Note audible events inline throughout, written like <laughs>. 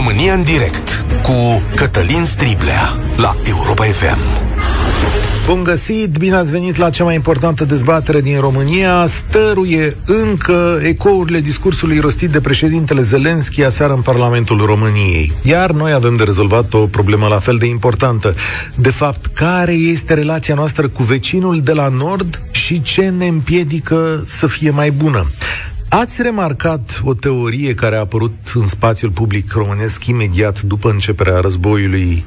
România în direct cu Cătălin Striblea la Europa FM. Bun găsit, bine ați venit la cea mai importantă dezbatere din România. Stăruie încă ecourile discursului rostit de președintele Zelenski aseară în Parlamentul României. Iar noi avem de rezolvat o problemă la fel de importantă. De fapt, care este relația noastră cu vecinul de la nord și ce ne împiedică să fie mai bună? Ați remarcat o teorie care a apărut în spațiul public românesc imediat după începerea războiului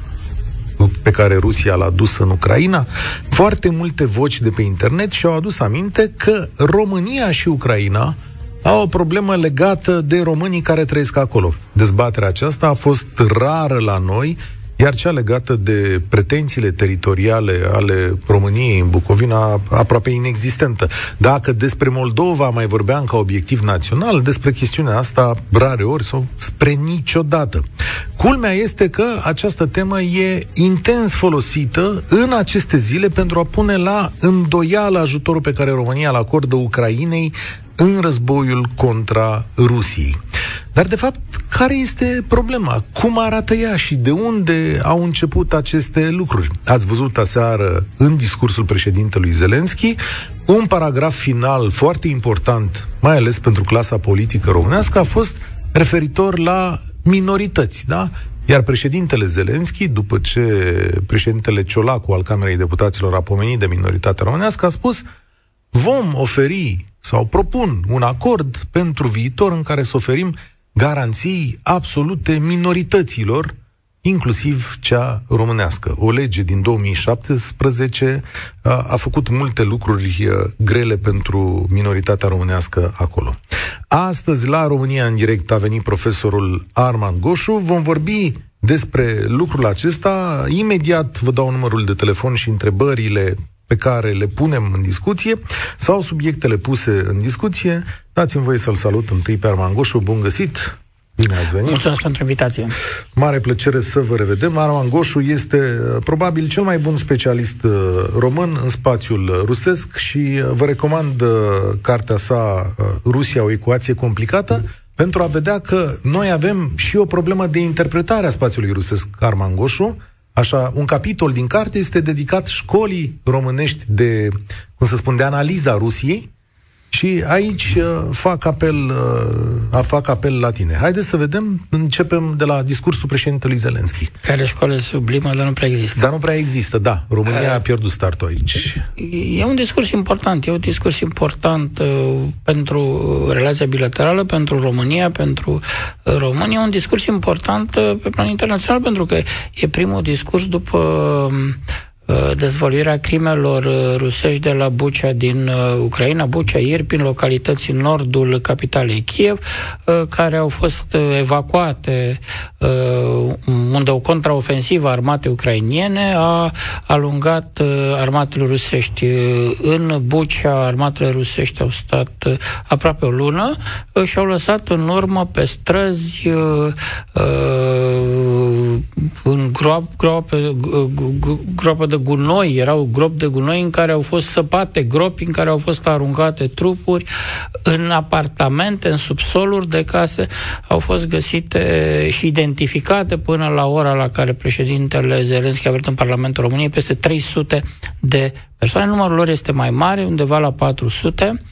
pe care Rusia l-a dus în Ucraina? Foarte multe voci de pe internet și-au adus aminte că România și Ucraina au o problemă legată de românii care trăiesc acolo. Dezbaterea aceasta a fost rară la noi iar cea legată de pretențiile teritoriale ale României în Bucovina, aproape inexistentă. Dacă despre Moldova mai vorbeam ca obiectiv național, despre chestiunea asta rare ori sau spre niciodată. Culmea este că această temă e intens folosită în aceste zile pentru a pune la îndoială ajutorul pe care România îl acordă Ucrainei în războiul contra Rusiei. Dar, de fapt, care este problema? Cum arată ea și de unde au început aceste lucruri? Ați văzut aseară în discursul președintelui Zelenski un paragraf final foarte important, mai ales pentru clasa politică românească, a fost referitor la minorități, da? Iar președintele Zelenski, după ce președintele Ciolacu al Camerei Deputaților a pomenit de minoritatea românească, a spus vom oferi sau propun un acord pentru viitor în care să oferim garanții absolute minorităților, inclusiv cea românească. O lege din 2017 a, a făcut multe lucruri grele pentru minoritatea românească acolo. Astăzi, la România în direct, a venit profesorul Arman Goșu. Vom vorbi despre lucrul acesta. Imediat vă dau numărul de telefon și întrebările pe care le punem în discuție sau subiectele puse în discuție. Dați-mi voie să-l salut întâi pe Arman Goșu. Bun găsit! Bine ați venit! Mulțumesc pentru invitație! Mare plăcere să vă revedem. Arman Goșu este uh, probabil cel mai bun specialist uh, român în spațiul rusesc și uh, vă recomand cartea sa Rusia, o ecuație complicată, pentru a vedea că noi avem și o problemă de interpretare a spațiului rusesc, Arman Goșu, Așa, un capitol din carte este dedicat școlii românești de, cum să spun, de analiza Rusiei, și aici uh, fac apel, uh, fac apel la tine. Haideți să vedem, începem de la discursul președintelui Zelenski. Care școală sublimă, dar nu prea există. Dar nu prea există, da. România uh, a pierdut startul aici. E un discurs important, e un discurs important uh, pentru relația bilaterală, pentru România, pentru România, un discurs important uh, pe plan internațional, pentru că e primul discurs după uh, Uh, dezvăluirea crimelor uh, rusești de la Bucea din uh, Ucraina, Bucea, Irpin, localități în nordul capitalei Kiev, care au fost evacuate unde o contraofensivă armatei ucrainiene a alungat armatele rusești. În Bucea, armatele rusești au stat aproape o lună și au lăsat în urmă pe străzi în groapă, groapă, groapă de de gunoi, erau gropi de gunoi în care au fost săpate gropi, în care au fost aruncate trupuri, în apartamente, în subsoluri de case, au fost găsite și identificate până la ora la care președintele Zelenski a venit în Parlamentul României peste 300 de persoane. Numărul lor este mai mare, undeva la 400.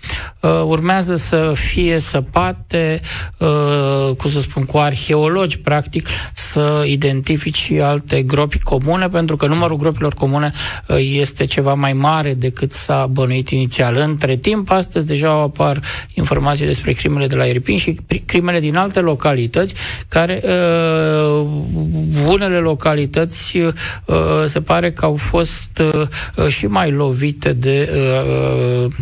Uh, urmează să fie săpate, uh, cum să spun, cu arheologi, practic, să identifici și alte gropi comune, pentru că numărul gropilor comune uh, este ceva mai mare decât s-a bănuit inițial. Între timp, astăzi deja apar informații despre crimele de la Irpin și crimele din alte localități, care uh, unele localități uh, se pare că au fost uh, și mai lovite de, uh, uh,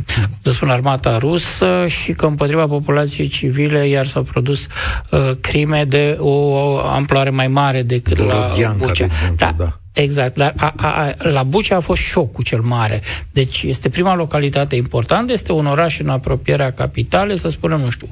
să spun, armata rusă și că împotriva populației civile iar s-au produs uh, crime de o amploare mai mare decât la Bucea. Da. da. Exact, dar a, a, a, la Bucea a fost șocul cel mare. Deci este prima localitate importantă, este un oraș în apropierea capitalei, să spunem, nu știu,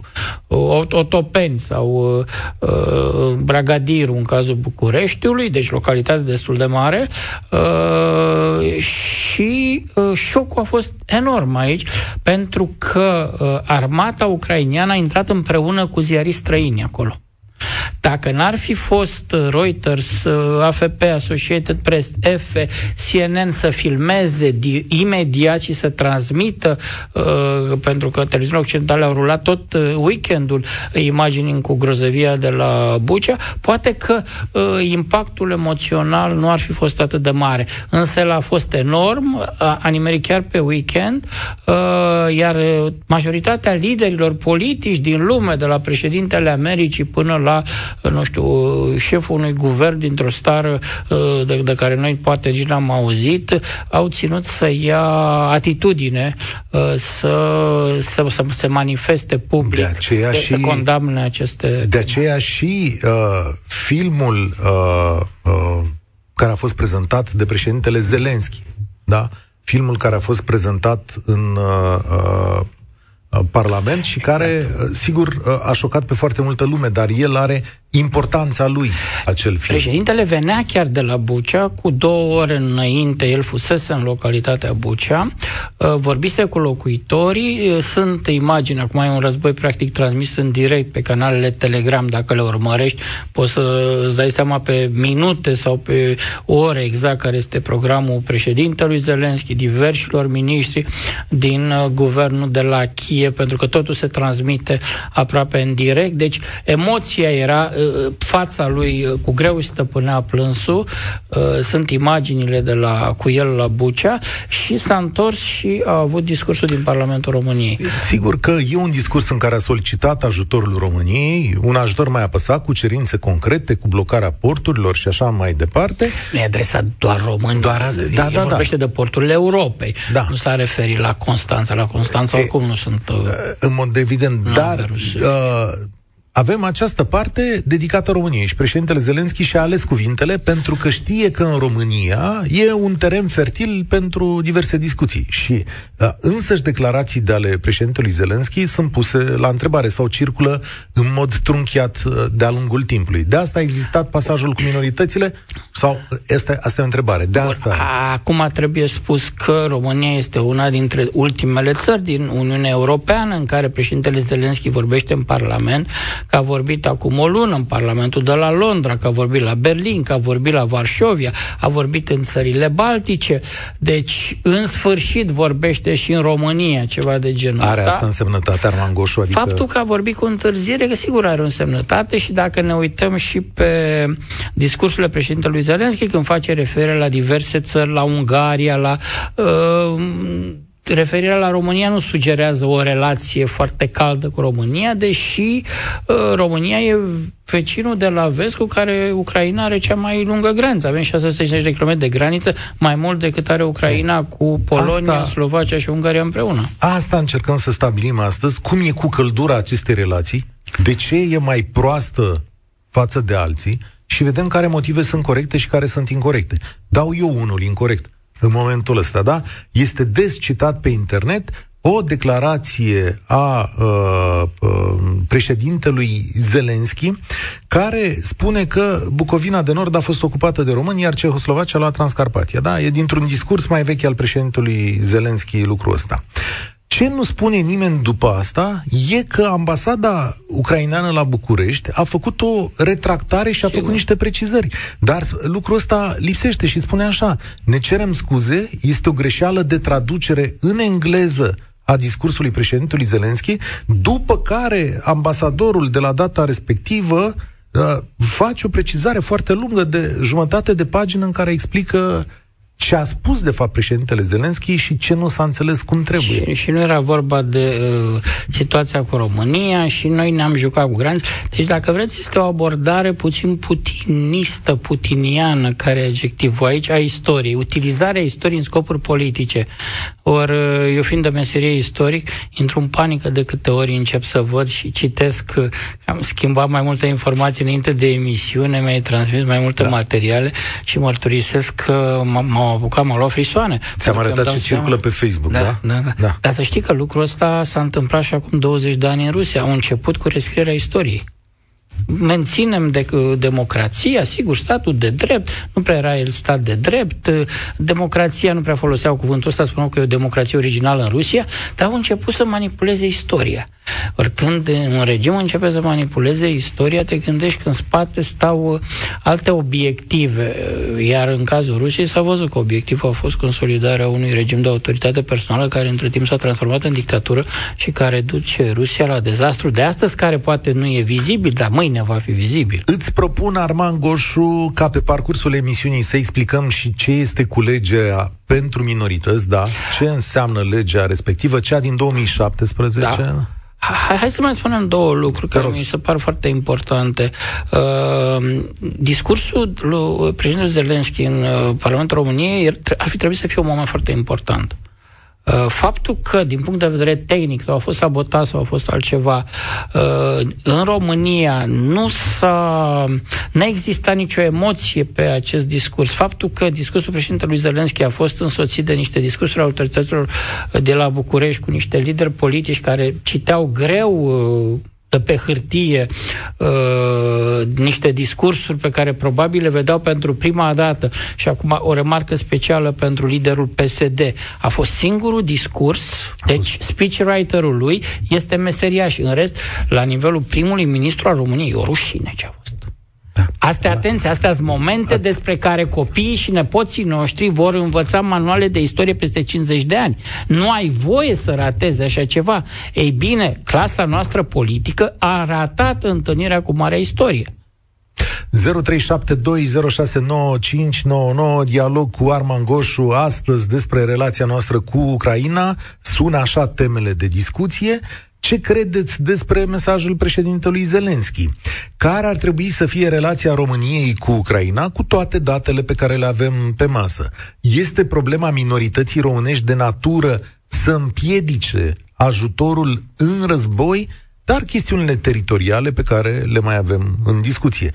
Otopeni sau uh, Bragadiru în cazul Bucureștiului, deci localitate destul de mare uh, și uh, șocul a fost enorm aici pentru că uh, armata ucrainiană a intrat împreună cu ziarii străini acolo. Dacă n-ar fi fost Reuters, AFP, Associated Press, F, CNN să filmeze di- imediat și să transmită, uh, pentru că televiziunile occidentale au rulat tot uh, weekendul imagini cu grozăvia de la Bucea, poate că uh, impactul emoțional nu ar fi fost atât de mare. Însă el a fost enorm, a, a nimerit chiar pe weekend, uh, iar majoritatea liderilor politici din lume, de la președintele Americii până la, nu știu, șeful unui guvern dintr-o stară uh, de, de care noi poate nici n-am auzit, au ținut să ia atitudine, uh, să, să, să se manifeste public, de aceea de, și, să condamne aceste... De aceea și uh, filmul uh, uh, care a fost prezentat de președintele Zelenski, da? filmul care a fost prezentat în uh, uh, Parlament și exact. care, uh, sigur, uh, a șocat pe foarte multă lume, dar el are importanța lui, acel film. Președintele venea chiar de la Bucea, cu două ore înainte el fusese în localitatea Bucea, uh, vorbise cu locuitorii, uh, sunt imagini, acum e un război practic transmis în direct pe canalele Telegram, dacă le urmărești, poți să îți dai seama pe minute sau pe ore exact care este programul președintelui Zelenski, diversilor miniștri din uh, guvernul de la Kiev, pentru că totul se transmite aproape în direct, deci emoția era Uh, fața lui uh, cu greu stăpânea plânsul, uh, sunt imaginile de la, cu el la Bucea și s-a întors și a avut discursul din Parlamentul României. Sigur că e un discurs în care a solicitat ajutorul României, un ajutor mai apăsat cu cerințe concrete, cu blocarea porturilor și așa mai departe. Nu e adresat doar românii. Doar, da, da, da, vorbește da. de porturile Europei. Da. Nu s-a referit la Constanța. La Constanța e, oricum nu sunt... În mod evident, dar... Uh, avem această parte dedicată României și președintele Zelenski și-a ales cuvintele pentru că știe că în România e un teren fertil pentru diverse discuții și uh, însăși declarații de ale președintelui Zelenski sunt puse la întrebare sau circulă în mod trunchiat uh, de-a lungul timpului. De asta a existat pasajul cu minoritățile sau asta, asta e o întrebare? De asta... Acum trebuie spus că România este una dintre ultimele țări din Uniunea Europeană în care președintele Zelenski vorbește în Parlament că a vorbit acum o lună în Parlamentul de la Londra, că a vorbit la Berlin, că a vorbit la Varșovia, a vorbit în țările Baltice. Deci, în sfârșit, vorbește și în România, ceva de genul Are asta însemnătate, Arman Goșu? Adică... Faptul că a vorbit cu întârziere, că sigur are o însemnătate și dacă ne uităm și pe discursurile președintelui Zelenski, când face referire la diverse țări, la Ungaria, la uh, referirea la România nu sugerează o relație foarte caldă cu România, deși uh, România e vecinul de la vest cu care Ucraina are cea mai lungă graniță. Avem 650 de km de graniță, mai mult decât are Ucraina cu Polonia, Asta... Slovacia și Ungaria împreună. Asta încercăm să stabilim astăzi. Cum e cu căldura acestei relații? De ce e mai proastă față de alții? Și vedem care motive sunt corecte și care sunt incorrecte. Dau eu unul incorrect în momentul ăsta, da? Este des citat pe internet o declarație a uh, uh, președintelui Zelenski care spune că Bucovina de Nord a fost ocupată de români, iar Cehoslovacia a luat Transcarpatia. Da? E dintr-un discurs mai vechi al președintelui Zelenski lucrul ăsta. Ce nu spune nimeni după asta e că ambasada ucraineană la București a făcut o retractare și a făcut niște precizări. Dar lucrul ăsta lipsește și spune așa, ne cerem scuze, este o greșeală de traducere în engleză a discursului președintelui Zelenski, după care ambasadorul de la data respectivă uh, face o precizare foarte lungă de jumătate de pagină în care explică ce a spus, de fapt, președintele Zelenski și ce nu s-a înțeles cum trebuie. Și, și nu era vorba de uh, situația cu România și noi ne-am jucat cu granițe. Deci, dacă vreți, este o abordare puțin putinistă, putiniană, care e adjectivul aici, a istoriei. Utilizarea istoriei în scopuri politice. Ori, uh, eu fiind de meserie istoric, intru în panică de câte ori încep să văd și citesc, uh, am schimbat mai multe informații înainte de emisiune, mi-ai transmis mai multe da. materiale și mărturisesc că m-au m-am apucat, m-am luat frisoane. Ți-am arătat ce circulă pe Facebook, da? Da, da, da? da. Dar să știi că lucrul ăsta s-a întâmplat și acum 20 de ani în Rusia. Au început cu rescrierea istoriei menținem de, democrația, sigur, statul de drept, nu prea era el stat de drept, democrația, nu prea foloseau cuvântul ăsta, spuneau că e o democrație originală în Rusia, dar au început să manipuleze istoria. Oricând un regim începe să manipuleze istoria, te gândești că în spate stau uh, alte obiective. Iar în cazul Rusiei s-a văzut că obiectivul a fost consolidarea unui regim de autoritate personală care între timp s-a transformat în dictatură și care duce Rusia la dezastru de astăzi, care poate nu e vizibil, dar mâine va fi vizibil. Îți propun, Arman Goșu, ca pe parcursul emisiunii să explicăm și ce este cu legea pentru minorități, da? Ce înseamnă legea respectivă, cea din 2017? Da. Hai, hai să mai spunem două lucruri care mi se par foarte importante. Uh, discursul lui președintele Zelenski în uh, Parlamentul României ar fi trebuit să fie un moment foarte important. Uh, faptul că, din punct de vedere tehnic, sau a fost sabotat sau a fost altceva, uh, în România nu s-a, n-a existat nicio emoție pe acest discurs. Faptul că discursul președintelui Zelenski a fost însoțit de niște discursuri autorităților de la București cu niște lideri politici care citeau greu uh, de pe hârtie uh, niște discursuri pe care probabil le vedeau pentru prima dată și acum o remarcă specială pentru liderul PSD. A fost singurul discurs, deci speechwriter-ul lui este meseriaș. În rest, la nivelul primului ministru al României, e o rușine ce a fost. Da. Astea, da. atenție, astea sunt momente da. despre care copiii și nepoții noștri vor învăța manuale de istorie peste 50 de ani. Nu ai voie să rateze așa ceva. Ei bine, clasa noastră politică a ratat întâlnirea cu Marea Istorie. 0372069599 dialog cu Arman Goșu astăzi despre relația noastră cu Ucraina. Sună așa temele de discuție. Ce credeți despre mesajul președintelui Zelenski? Care ar trebui să fie relația României cu Ucraina cu toate datele pe care le avem pe masă? Este problema minorității românești de natură să împiedice ajutorul în război dar chestiunile teritoriale pe care le mai avem în discuție. 0372069599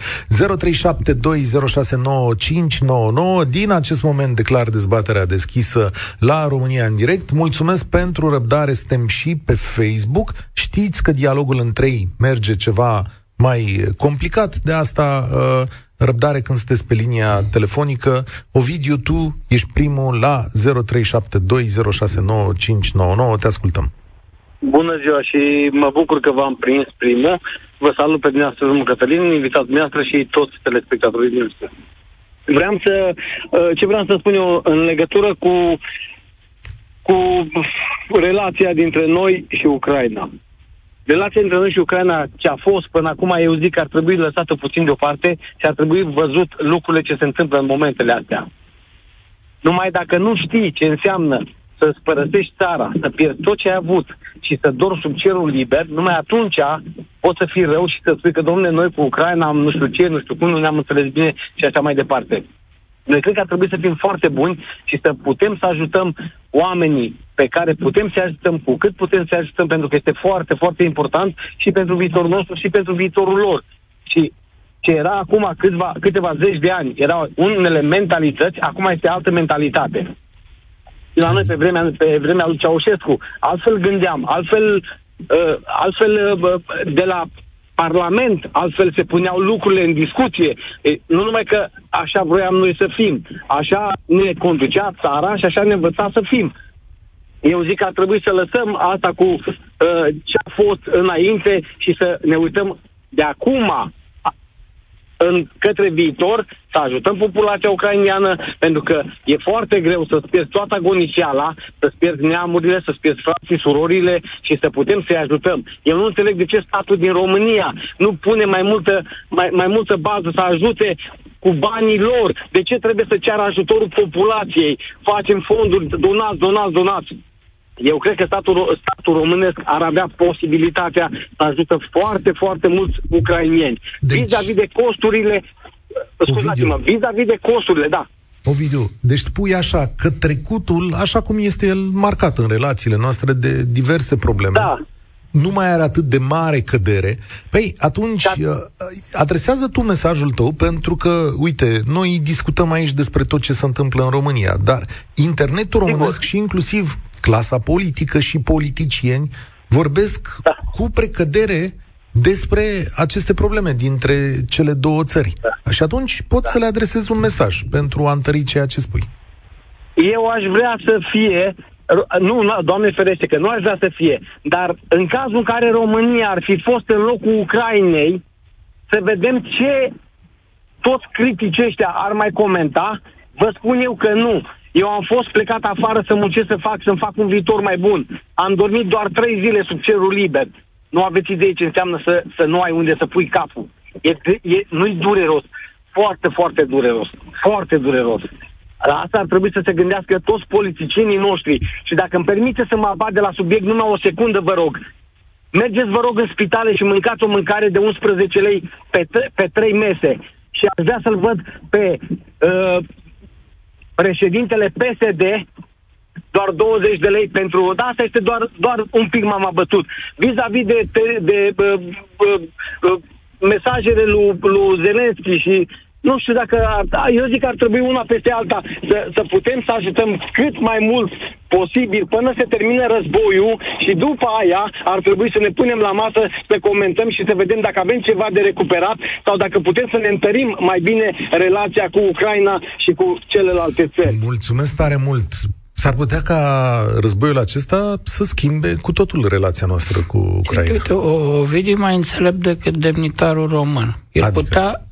din acest moment declar dezbaterea deschisă la România în direct. Mulțumesc pentru răbdare, suntem și pe Facebook. Știți că dialogul între ei merge ceva mai complicat, de asta uh, răbdare când sunteți pe linia telefonică. Ovidiu, tu ești primul la 0372069599. Te ascultăm. Bună ziua și mă bucur că v-am prins primul. Vă salut pe dumneavoastră, domnul Cătălin, invitați dumneavoastră și toți telespectatorii din Vreau să, uh, ce vreau să spun eu în legătură cu, cu relația dintre noi și Ucraina. Relația dintre noi și Ucraina, ce a fost până acum, eu zic că ar trebui lăsată puțin deoparte și ar trebui văzut lucrurile ce se întâmplă în momentele astea. Numai dacă nu știi ce înseamnă să-ți părăsești țara, să pierzi tot ce ai avut și să dormi sub cerul liber, numai atunci poți să fii rău și să spui că, domnule, noi cu Ucraina am nu știu ce, nu știu cum, nu ne-am înțeles bine și așa mai departe. Noi cred că ar trebui să fim foarte buni și să putem să ajutăm oamenii pe care putem să ajutăm cu cât putem să ajutăm, pentru că este foarte, foarte important și pentru viitorul nostru și pentru viitorul lor. Și ce era acum câțiva, câteva zeci de ani, erau unele mentalități, acum este altă mentalitate la noi pe vremea, pe vremea lui Ceaușescu. Altfel gândeam, altfel, uh, altfel uh, de la Parlament, altfel se puneau lucrurile în discuție. E, nu numai că așa vroiam noi să fim, așa ne conducea țara și așa ne învăța să fim. Eu zic că ar trebui să lăsăm asta cu uh, ce a fost înainte și să ne uităm de acum în, către viitor, să ajutăm populația ucrainiană, pentru că e foarte greu să-ți pierzi toată agonisiala, să-ți pierzi neamurile, să-ți pierzi frații, surorile și să putem să-i ajutăm. Eu nu înțeleg de ce statul din România nu pune mai multă, mai, mai multă bază să ajute cu banii lor. De ce trebuie să ceară ajutorul populației? Facem fonduri, donați, donați, donați. Eu cred că statul, statul românesc ar avea posibilitatea să ajută foarte, foarte mulți ucrainieni. Deci... Vis-a-vis de costurile, scuzați-mă, vis-a-vis de costurile, da. Ovidiu, deci spui așa că trecutul, așa cum este el marcat în relațiile noastre de diverse probleme, da. Nu mai are atât de mare cădere, păi atunci da. Uh, adresează tu mesajul tău pentru că, uite, noi discutăm aici despre tot ce se întâmplă în România, dar internetul românesc Sigur. și inclusiv clasa politică și politicieni vorbesc da. cu precădere despre aceste probleme dintre cele două țări. Da. Și atunci pot da. să le adresez un mesaj pentru a întări ceea ce spui. Eu aș vrea să fie nu, nu, doamne ferește, că nu aș vrea să fie, dar în cazul în care România ar fi fost în locul Ucrainei, să vedem ce toți criticii ăștia ar mai comenta, vă spun eu că nu. Eu am fost plecat afară să muncesc, să fac, să-mi fac un viitor mai bun. Am dormit doar trei zile sub cerul liber. Nu aveți idee ce înseamnă să, să nu ai unde să pui capul. E, e, nu-i dureros. Foarte, foarte dureros. Foarte dureros. La asta ar trebui să se gândească toți politicienii noștri. Și dacă îmi permite să mă abat de la subiect numai o secundă, vă rog. Mergeți, vă rog, în spitale și mâncați o mâncare de 11 lei pe, pe 3 mese. Și aș vrea să-l văd pe uh, președintele PSD doar 20 de lei pentru... Da, asta este doar, doar un pic m-am abătut. Vis-a-vis de, de, de uh, uh, uh, mesajele lui, lui Zelenski și nu știu dacă, da, eu zic că ar trebui una peste alta să, să putem să ajutăm cât mai mult posibil până se termine războiul și după aia ar trebui să ne punem la masă să comentăm și să vedem dacă avem ceva de recuperat sau dacă putem să ne întărim mai bine relația cu Ucraina și cu celelalte țări. Mulțumesc tare mult! S-ar putea ca războiul acesta să schimbe cu totul relația noastră cu Ucraina. Uite, uite o, o video mai înțelept decât demnitarul român. El adică? putea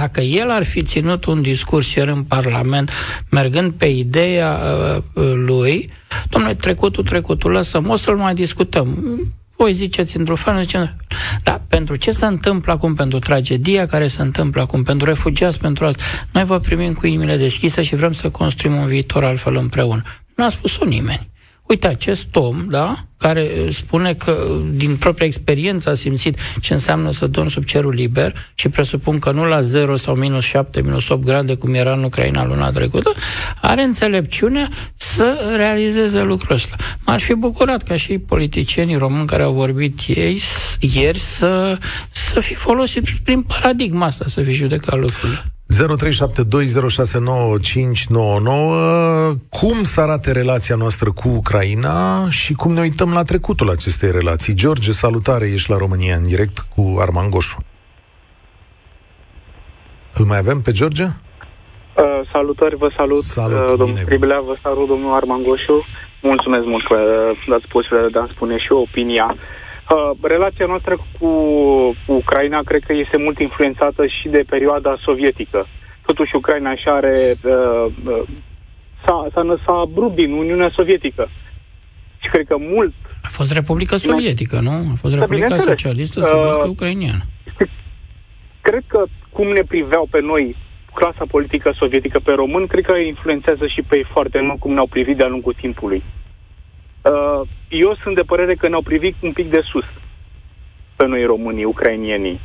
dacă el ar fi ținut un discurs ieri în Parlament, mergând pe ideea uh, uh lui, domnule, trecutul, trecutul, lăsăm, o să-l mai discutăm. Voi ziceți într-o fel, zice, da, pentru ce se întâmplă acum, pentru tragedia care se întâmplă acum, pentru refugiați, pentru alții, noi vă primim cu inimile deschise și vrem să construim un viitor altfel împreună. Nu a spus-o nimeni. Uite, acest om, da, care spune că din propria experiență a simțit ce înseamnă să dormi sub cerul liber și presupun că nu la 0 sau minus 7, minus 8 grade, cum era în Ucraina luna trecută, are înțelepciunea să realizeze lucrul ăsta. M-ar fi bucurat ca și politicienii români care au vorbit ei, ieri să, să fi folosit prin paradigma asta, să fi judecat lucrurile. 0372069599 Cum să arate relația noastră cu Ucraina și cum ne uităm la trecutul acestei relații? George, salutare, ești la România în direct cu Arman Goșu. Îl mai avem pe George? Uh, salutări, vă salut, salut uh, domnul Tribilea, vă salut, domnul Arman Goșu. Mulțumesc mult că uh, dați posibilitatea de a spune și eu opinia. Uh, relația noastră cu Ucraina cred că este mult influențată și de perioada sovietică. Totuși Ucraina și are uh, uh, s-a, s-a năsat brut din Uniunea Sovietică. Și cred că mult... A fost Republica Sovietică, nu? A fost da, Republica Socialistă Sovietică uh, Ucrainiană. Cred că cum ne priveau pe noi clasa politică sovietică pe român, cred că influențează și pe ei foarte mult cum ne-au privit de-a lungul timpului. Uh, eu sunt de părere că ne-au privit un pic de sus pe noi românii, ucrainienii.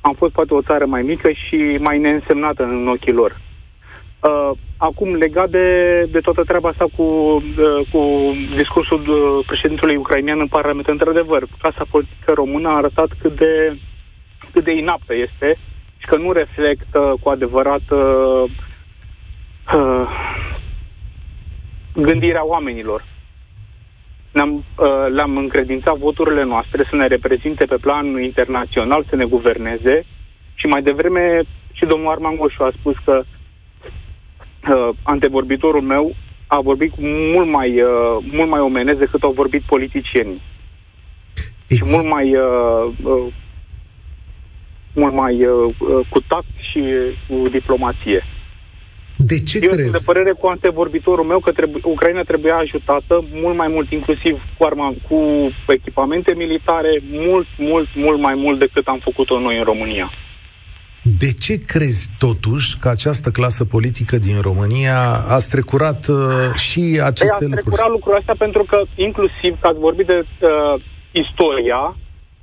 Am fost poate o țară mai mică și mai neînsemnată în ochii lor. Uh, acum, legat de, de toată treaba asta cu, uh, cu discursul uh, președintelui ucrainian în Parlament, într-adevăr, clasa politică română a arătat cât de, cât de inaptă este și că nu reflectă cu adevărat uh, uh, gândirea oamenilor ne-am, uh, le-am încredințat voturile noastre să ne reprezinte pe plan internațional, să ne guverneze și mai devreme și domnul Arman Goșu a spus că uh, antevorbitorul meu a vorbit mult mai, uh, mult mai omenez decât au vorbit politicienii. Exact. Și mult mai uh, uh, mult mai uh, uh, cu tact și cu diplomație. De ce Eu crezi? sunt de părere cu antevorbitorul meu că trebuie, Ucraina trebuia ajutată mult mai mult, inclusiv cu, arma, cu echipamente militare, mult, mult, mult mai mult decât am făcut-o noi în România. De ce crezi totuși că această clasă politică din România a strecurat uh, și aceste lucruri? A strecurat lucrurile astea pentru că, inclusiv, că ați vorbit de uh, istoria,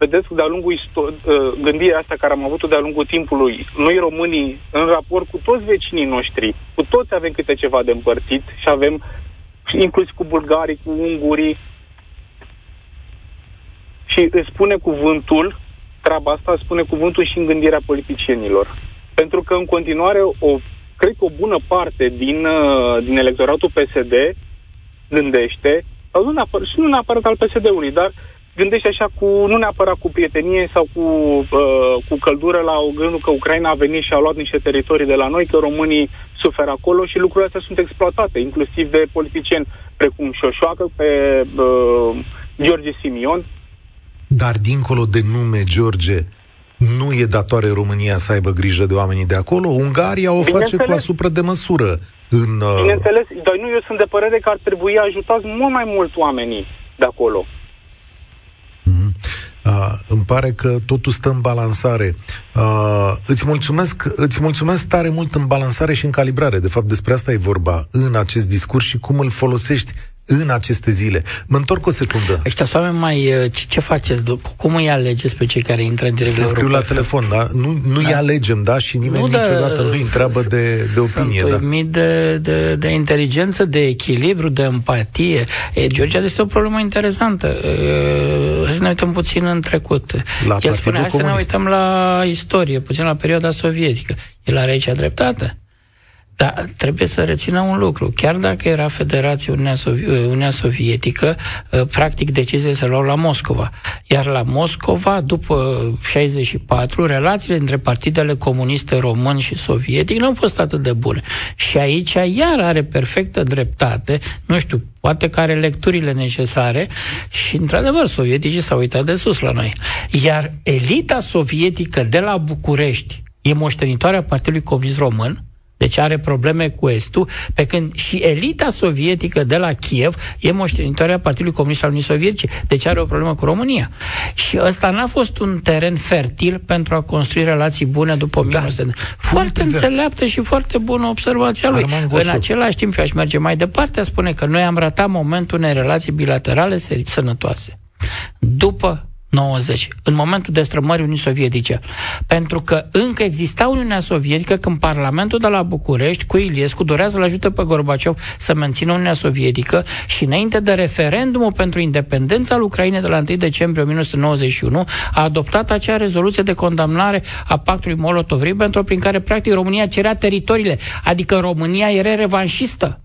vedeți de-a lungul isto- uh, gândirea asta care am avut-o de-a lungul timpului, noi românii, în raport cu toți vecinii noștri, cu toți avem câte ceva de împărțit și avem, inclusiv cu bulgarii, cu ungurii, și îți spune cuvântul, treaba asta spune cuvântul și în gândirea politicienilor. Pentru că în continuare, o, cred că o bună parte din, uh, din electoratul PSD gândește, nu neapărat, și nu neapărat al PSD-ului, dar gândește așa cu, nu neapărat cu prietenie sau cu, uh, cu căldură la gândul că Ucraina a venit și a luat niște teritorii de la noi, că românii suferă acolo și lucrurile astea sunt exploatate, inclusiv de politicieni precum Șoșoacă, pe uh, George Simion. Dar dincolo de nume, George, nu e datoare România să aibă grijă de oamenii de acolo? Ungaria o face cu asupra de măsură. În, uh... Bineînțeles, dar nu, eu sunt de părere că ar trebui ajutați mult mai mult oamenii de acolo. Uh, îmi pare că totul stă în balansare. Uh, îți, mulțumesc, îți mulțumesc tare mult în balansare și în calibrare. De fapt, despre asta e vorba în acest discurs și cum îl folosești în aceste zile. Mă întorc o secundă. Ăștia sunt oameni mai... Uh, ce, ce faceți? Cum îi alegeți pe cei care intră în direct Se scriu la telefon, da? Nu, nu da. îi alegem, da? Și nimeni nu, niciodată nu îi întreabă de, de opinie, sunt da? Sunt de, de, de inteligență, de echilibru, de empatie. E, Georgia este o problemă interesantă. E, să ne uităm puțin în trecut. La El spune, hai să ne uităm la istorie, puțin la perioada sovietică. El are aici dreptate. Dar trebuie să rețină un lucru. Chiar dacă era Federația Uniunea, Sovi- Uniunea Sovietică, ă, practic deciziile se luau la Moscova. Iar la Moscova, după 64, relațiile între partidele comuniste român și sovietic nu au fost atât de bune. Și aici iar are perfectă dreptate, nu știu, poate că are lecturile necesare și, într-adevăr, sovieticii s-au uitat de sus la noi. Iar elita sovietică de la București e moștenitoarea Partidului Comunist Român, deci are probleme cu Estul, pe când și elita sovietică de la Kiev e moștenitoarea Partidului Comunist al Uniunii Sovietice, deci are o problemă cu România. Și ăsta n-a fost un teren fertil pentru a construi relații bune după 1900. Da. Foarte înțeleaptă și foarte bună observația lui. În același timp, eu aș merge mai departe, a spune că noi am ratat momentul unei relații bilaterale sănătoase. După 90, în momentul destrămării Uniunii Sovietice. Pentru că încă exista Uniunea Sovietică când Parlamentul de la București cu Iliescu dorea să-l ajute pe Gorbaciov să mențină Uniunea Sovietică și înainte de referendumul pentru independența al Ucrainei de la 1 decembrie 1991 a adoptat acea rezoluție de condamnare a pactului Molotov-Ribbentrop prin care practic România cerea teritoriile, adică România era revanșistă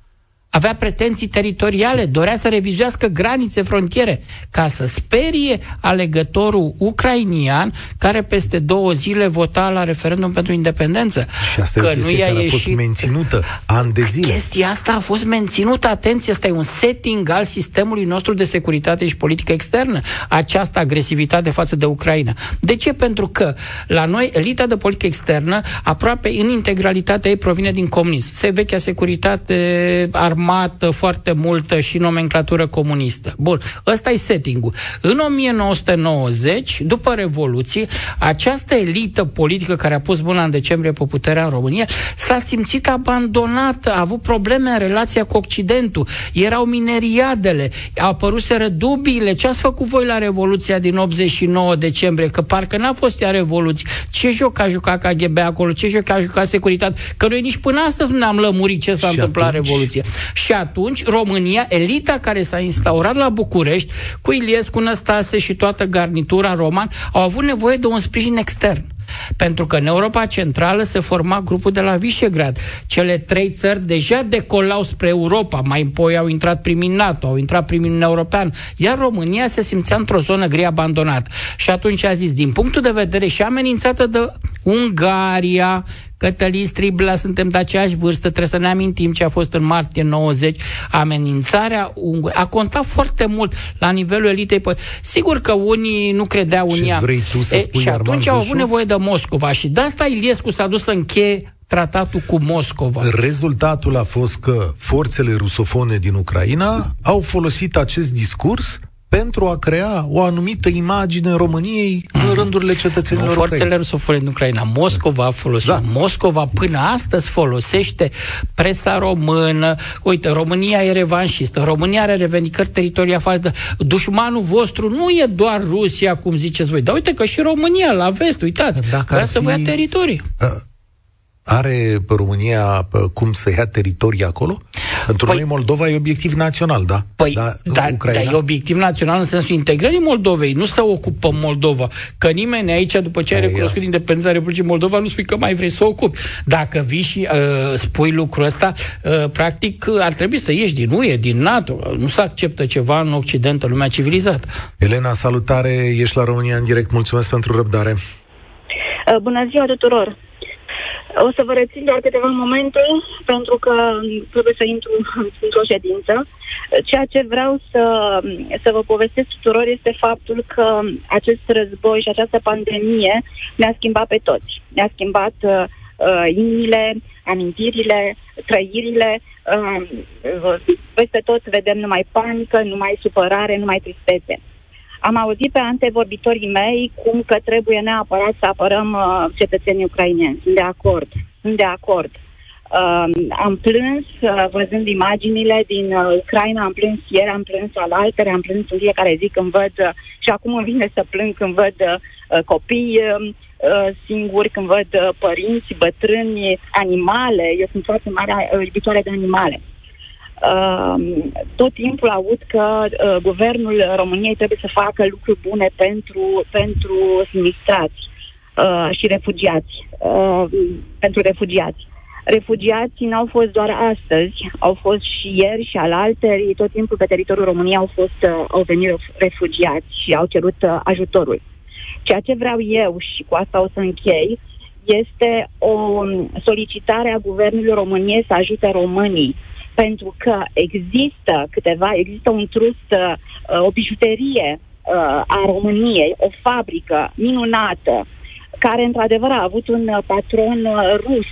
avea pretenții teritoriale, dorea să revizuiască granițe, frontiere, ca să sperie alegătorul ucrainian care peste două zile vota la referendum pentru independență. Și asta că e nu i-a care ieșit... a fost menținută ani de zile. Chestia asta a fost menținută, atenție, asta e un setting al sistemului nostru de securitate și politică externă, această agresivitate față de Ucraina. De ce? Pentru că la noi elita de politică externă aproape în integralitatea ei provine din comunism. Se vechea securitate armată armată foarte multă și nomenclatură comunistă. Bun, ăsta e setting-ul. În 1990, după Revoluție, această elită politică care a pus mâna în decembrie pe puterea în România s-a simțit abandonată, a avut probleme în relația cu Occidentul, erau mineriadele, au apărut dubiile. Ce ați făcut voi la Revoluția din 89 decembrie? Că parcă n-a fost ea revoluție. Ce joc a jucat KGB acolo? Ce joc a jucat securitate? Că noi nici până astăzi nu ne-am lămurit ce s-a și întâmplat atunci... Revoluția. Și atunci România, elita care s-a instaurat la București, cu Iliescu, Năstase și toată garnitura roman, au avut nevoie de un sprijin extern. Pentru că în Europa Centrală se forma grupul de la Visegrad. Cele trei țări deja decolau spre Europa, mai apoi au intrat primii NATO, au intrat primii în European, iar România se simțea într-o zonă gri abandonată. Și atunci a zis, din punctul de vedere și amenințată de Ungaria, Cătălin Striblea, suntem de aceeași vârstă, trebuie să ne amintim ce a fost în martie 90, amenințarea Ungariei. A contat foarte mult la nivelul elitei. Sigur că unii nu credeau în ea. vrei tu să e, Și atunci au avut nevoie de Moscova și de asta Iliescu s-a dus să încheie tratatul cu Moscova. Rezultatul a fost că forțele rusofone din Ucraina au folosit acest discurs pentru a crea o anumită imagine României mm. în mhm. rândurile cetățenilor nu, Forțele rusofone din Ucraina. Moscova a folosit. Da. Moscova până astăzi folosește presa română. Uite, România e revanșistă. România are revendicări teritoriale față Dușmanul vostru nu e doar Rusia, cum ziceți voi, dar uite că și România la vest, uitați, Dacă vrea să fi... vă ia teritorii. Uh are România cum să ia teritorii acolo? Pentru păi, noi Moldova e obiectiv național, da? Păi, da, dar da, e obiectiv național în sensul integrării Moldovei, nu să ocupăm Moldova. Că nimeni aici, după ce ai recunoscut independența Republicii Moldova, nu spui că mai vrei să o ocupi. Dacă vii și uh, spui lucrul ăsta, uh, practic ar trebui să ieși din UE, din NATO. Nu se acceptă ceva în Occident, în lumea civilizată. Elena, salutare, ești la România în direct, mulțumesc pentru răbdare. Uh, bună ziua tuturor! O să vă rețin doar câteva momente, pentru că trebuie să intru într-o ședință. Ceea ce vreau să, să vă povestesc tuturor este faptul că acest război și această pandemie ne-a schimbat pe toți. Ne-a schimbat uh, uh inimile, amintirile, trăirile. Uh, peste tot vedem numai panică, numai supărare, numai tristețe. Am auzit pe antevorbitorii mei cum că trebuie neapărat să apărăm uh, cetățenii ucraineni. Sunt de acord. Sunt de acord. Uh, am plâns uh, văzând imaginile din uh, Ucraina, am plâns ieri, am plâns al altere, am plâns în fiecare zi când văd uh, și acum îmi vine să plâng când văd uh, copii uh, uh, singuri, când văd uh, părinți, bătrâni, animale. Eu sunt foarte mare uh, iubitoare de animale. Uh, Uh, tot timpul aud că uh, guvernul României trebuie să facă lucruri bune pentru, pentru sinistrați uh, și refugiați. Uh, pentru refugiați. Refugiații n-au fost doar astăzi, au fost și ieri și alaltări, tot timpul pe teritoriul României au, fost, uh, au venit refugiați și au cerut uh, ajutorul. Ceea ce vreau eu, și cu asta o să închei, este o solicitare a Guvernului României să ajute românii pentru că există câteva, există un trus, uh, o bijuterie uh, a României, o fabrică minunată, care într-adevăr a avut un uh, patron uh, rus,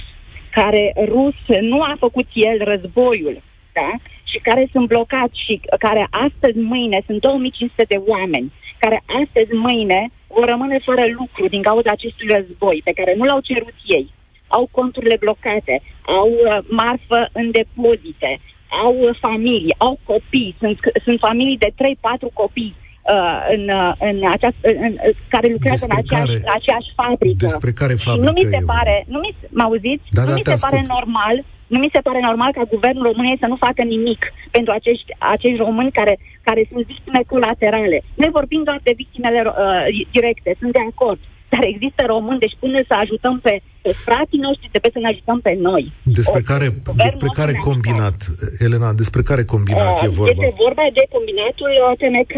care rus nu a făcut el războiul, da? și care sunt blocați și care astăzi, mâine, sunt 2500 de oameni, care astăzi, mâine, vor rămâne fără lucru din cauza acestui război, pe care nu l-au cerut ei au conturile blocate, au uh, marfă în depozite, au uh, familii, au copii, sunt, sunt familii de 3-4 copii uh, în, uh, în această, în, care lucrează în aceeași, care, aceeași fabrică. Despre care fabrică și nu mi se pare, nu mi, mă auziți? Da, nu da, mi se ascult. pare normal nu mi se pare normal ca guvernul României să nu facă nimic pentru acești, acești români care, care sunt victime colaterale. Noi vorbim doar de victimele uh, directe, sunt de acord. Dar există români, deci până să ajutăm pe, pe frații noștri, trebuie să ne ajutăm pe noi. Despre o, care, despre care combinat, Elena, despre care combinat uh, e vorba? Este vorba de combinatul uh, TMK.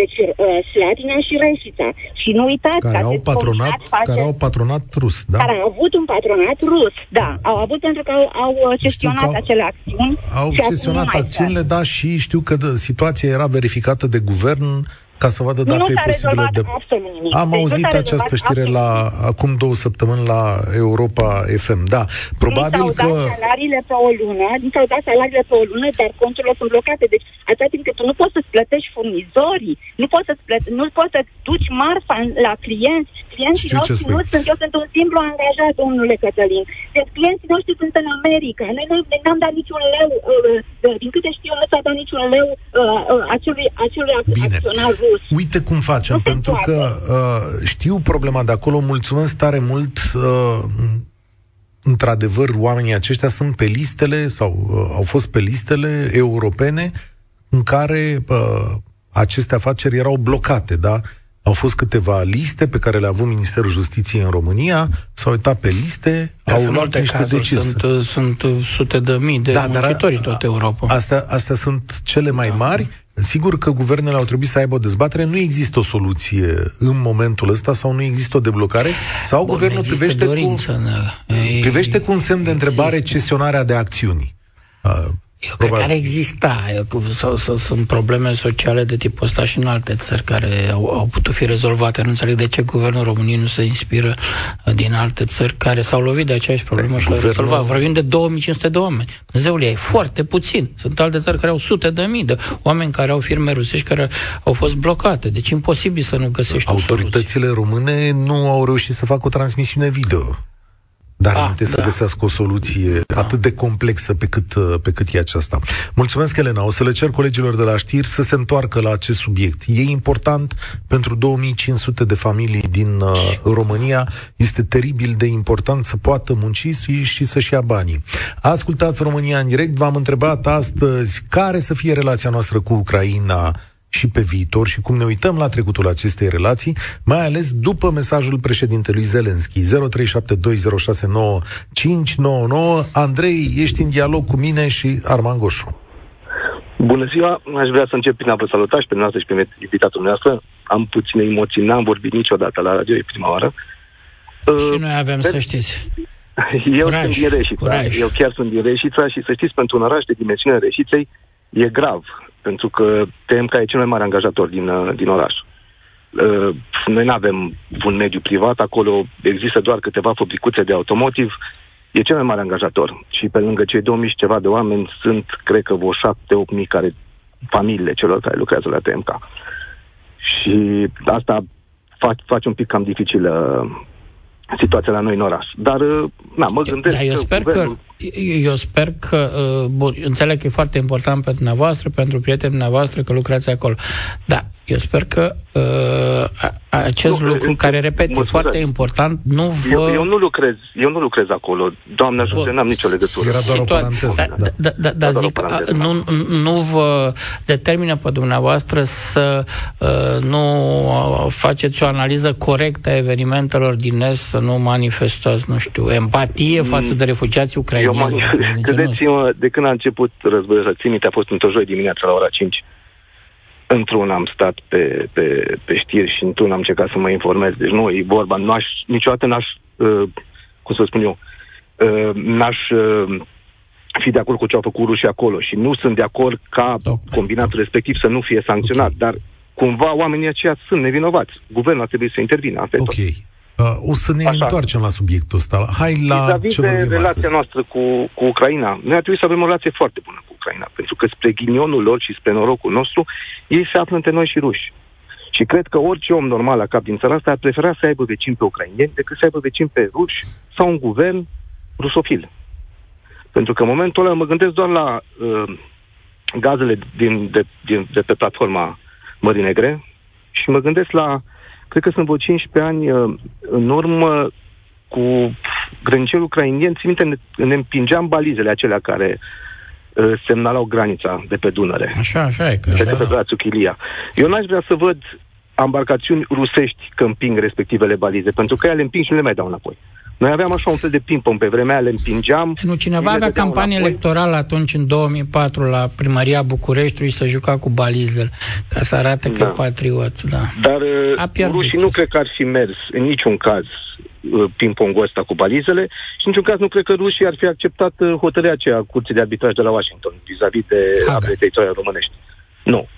Deci uh, Slatina și Reșița. Și nu uitați care au patronat, face, care au patronat rus, da? Care au avut un patronat rus, da. Au avut pentru că au, au gestionat au, acele acțiuni. Au gestionat acțiunile, da, și știu că situația era verificată de guvern ca să vadă dacă nu e posibil de... Nimic. Am deci auzit această știre la acum două săptămâni la Europa FM. Da, probabil că... salariile pe o lună, din s-au dat salariile pe o lună, dar conturile sunt blocate. Deci, atâta timp cât tu nu poți să-ți plătești furnizorii, nu poți să-ți plăte- nu poți să duci marfa la clienți, clienții Știu noștri nu sunt, eu sunt un simplu angajat, domnule Cătălin. Deci clienții noștri sunt în America. Noi nu ne-am dat niciun leu, uh, din câte știu, nu s-a dat niciun leu uh, uh, acelui, acelui acționar rus. Uite cum facem, nu pentru că uh, știu problema de acolo, mulțumesc tare mult. Uh, într-adevăr, oamenii aceștia sunt pe listele sau uh, au fost pe listele europene în care uh, aceste afaceri erau blocate, da? Au fost câteva liste pe care le-a avut Ministerul Justiției în România, s-au uitat pe liste, da, au luat niște cazuri, decizii. Sunt, sunt sute de mii de da, muncitori în toată Europa. Astea, astea sunt cele mai da. mari. Sigur că guvernele au trebuit să aibă o dezbatere, nu există o soluție în momentul ăsta sau nu există o deblocare sau Bun, guvernul privește dorință, cu, privește cu un semn de întrebare există. cesionarea de acțiuni. Eu Probabil. cred că ar exista. Sau, sau, sunt probleme sociale de tipul ăsta și în alte țări care au, au putut fi rezolvate. Nu înțeleg de ce guvernul României nu se inspiră uh, din alte țări care s-au lovit de aceeași problemă și le-au rezolvat. Vorbim de 2500 de oameni. Dumnezeule, e foarte puțin. Sunt alte țări care au sute de mii de oameni care au firme rusești care au fost blocate. Deci imposibil să nu găsești Autoritățile române nu au reușit să facă o transmisiune video dar ah, înainte da. să găsească o soluție da. atât de complexă pe cât, pe cât e aceasta. Mulțumesc, Elena. O să le cer colegilor de la știri să se întoarcă la acest subiect. E important pentru 2500 de familii din uh, România. Este teribil de important să poată munci și, și să-și ia banii. Ascultați România în direct. V-am întrebat astăzi care să fie relația noastră cu Ucraina și pe viitor și cum ne uităm la trecutul acestei relații, mai ales după mesajul președintelui Zelenski. 0372069599. Andrei, ești în dialog cu mine și Arman Goșu. Bună ziua, aș vrea să încep prin a vă saluta și pe noastră și pe invitatul noastră. Am puține emoții, n-am vorbit niciodată la radio, e prima oară. Și noi avem, uh, să știți. <laughs> Eu curaj, sunt din Reșița, eu chiar sunt din Reșița și să știți, pentru un oraș de dimensiunea Reșiței e grav pentru că TMK e cel mai mare angajator din, uh, din oraș. Uh, noi nu avem un mediu privat, acolo există doar câteva fabricuțe de automotiv, e cel mai mare angajator. Și pe lângă cei 2000 și ceva de oameni sunt, cred că, vreo 7-8 mii care, familiile celor care lucrează la TMK. Și asta face, face un pic cam dificil situația la noi în oraș. Dar, uh, na, mă gândesc da, eu sper că, guvernul... eu sper că, uh, bun, înțeleg că e foarte important pentru dumneavoastră, pentru prietenii dumneavoastră că lucrați acolo. Da, eu sper că uh, acest nu, lucru, care, repet, e foarte important, nu vă... Eu, eu nu lucrez, eu nu lucrez acolo. Doamne ajută, n-am nicio legătură. Era doar o paranteză. Da, da, da, da, da zic, nu, nu vă determină pe dumneavoastră să uh, nu faceți o analiză corectă a evenimentelor din Est, să nu manifestați, nu știu, empatie mm. față de refugiații ucrainieni. <laughs> Credeți-mă, de când a început războiul, să țin minte, a fost într-o joi dimineața la ora 5 într-un am stat pe, pe, pe știri și într-un am încercat să mă informez. Deci nu e vorba, nu aș, niciodată n-aș, uh, cum să spun eu, uh, n-aș uh, fi de acord cu ce au făcut rușii acolo și nu sunt de acord ca okay. combinatul respectiv să nu fie sancționat, okay. dar cumva oamenii aceia sunt nevinovați. Guvernul ar trebui să intervină. Asta ok. Uh, o să ne Așa. întoarcem la subiectul ăsta. Hai la Vis-a-vis ce de relația astăzi. noastră cu, cu Ucraina, noi ar trebui să avem o relație foarte bună cu Ucraina, pentru că spre ghinionul lor și spre norocul nostru, ei se află între noi și ruși. Și cred că orice om normal la cap din țara asta ar prefera să aibă vecini pe ucrainieni decât să aibă vecini pe ruși sau un guvern rusofil. Pentru că în momentul ăla mă gândesc doar la uh, gazele din, de, din, de pe platforma Mării Negre și mă gândesc la cred că sunt vreo 15 ani uh, în urmă cu grănicerul ucrainien, țin minte, ne, ne împingeam balizele acelea care uh, semnalau granița de pe Dunăre. Așa, așa e. Că de pe brațul Chilia. Eu n-aș vrea să văd embarcațiuni rusești că împing respectivele balize, pentru că ele le împing și nu le mai dau înapoi. Noi aveam așa un fel de ping-pong pe vremea aia, le împingeam. Nu, cineva avea campanie înapoi. electorală atunci, în 2004, la primăria Bucureștiului, să juca cu balizel, ca să arate da. că e patriot. Da. Dar uh, rușii nu cred că ar fi mers în niciun caz uh, ping-pongul ăsta cu balizele și în niciun caz nu cred că rușii ar fi acceptat uh, hotărârea aceea a Curții de Arbitraj de la Washington vis-a-vis de apele teritoriale românești. Nu.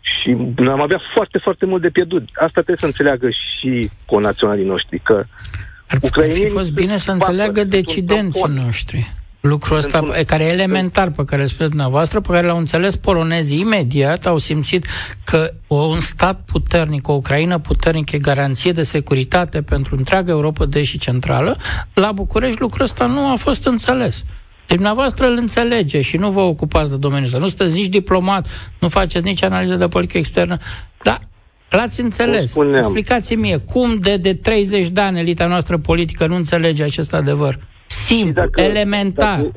Și am avea foarte, foarte mult de pierdut. Asta trebuie să înțeleagă și conaționalii noștri, că ar fi fost bine să înțeleagă decidenții noștri. Lucrul ăsta, un... care e elementar, pe care îl spuneți dumneavoastră, pe care l-au înțeles polonezii imediat, au simțit că un stat puternic, o Ucraina puternică, e garanție de securitate pentru întreaga Europa de și centrală. La București lucrul ăsta nu a fost înțeles. Deci dumneavoastră îl înțelege și nu vă ocupați de domeniul ăsta. Nu sunteți nici diplomat, nu faceți nici analiză de politică externă, dar L-ați înțeles. Explicați-mi cum de, de 30 de ani elita noastră politică nu înțelege acest adevăr. Simplu, dacă, elementar. Dacă,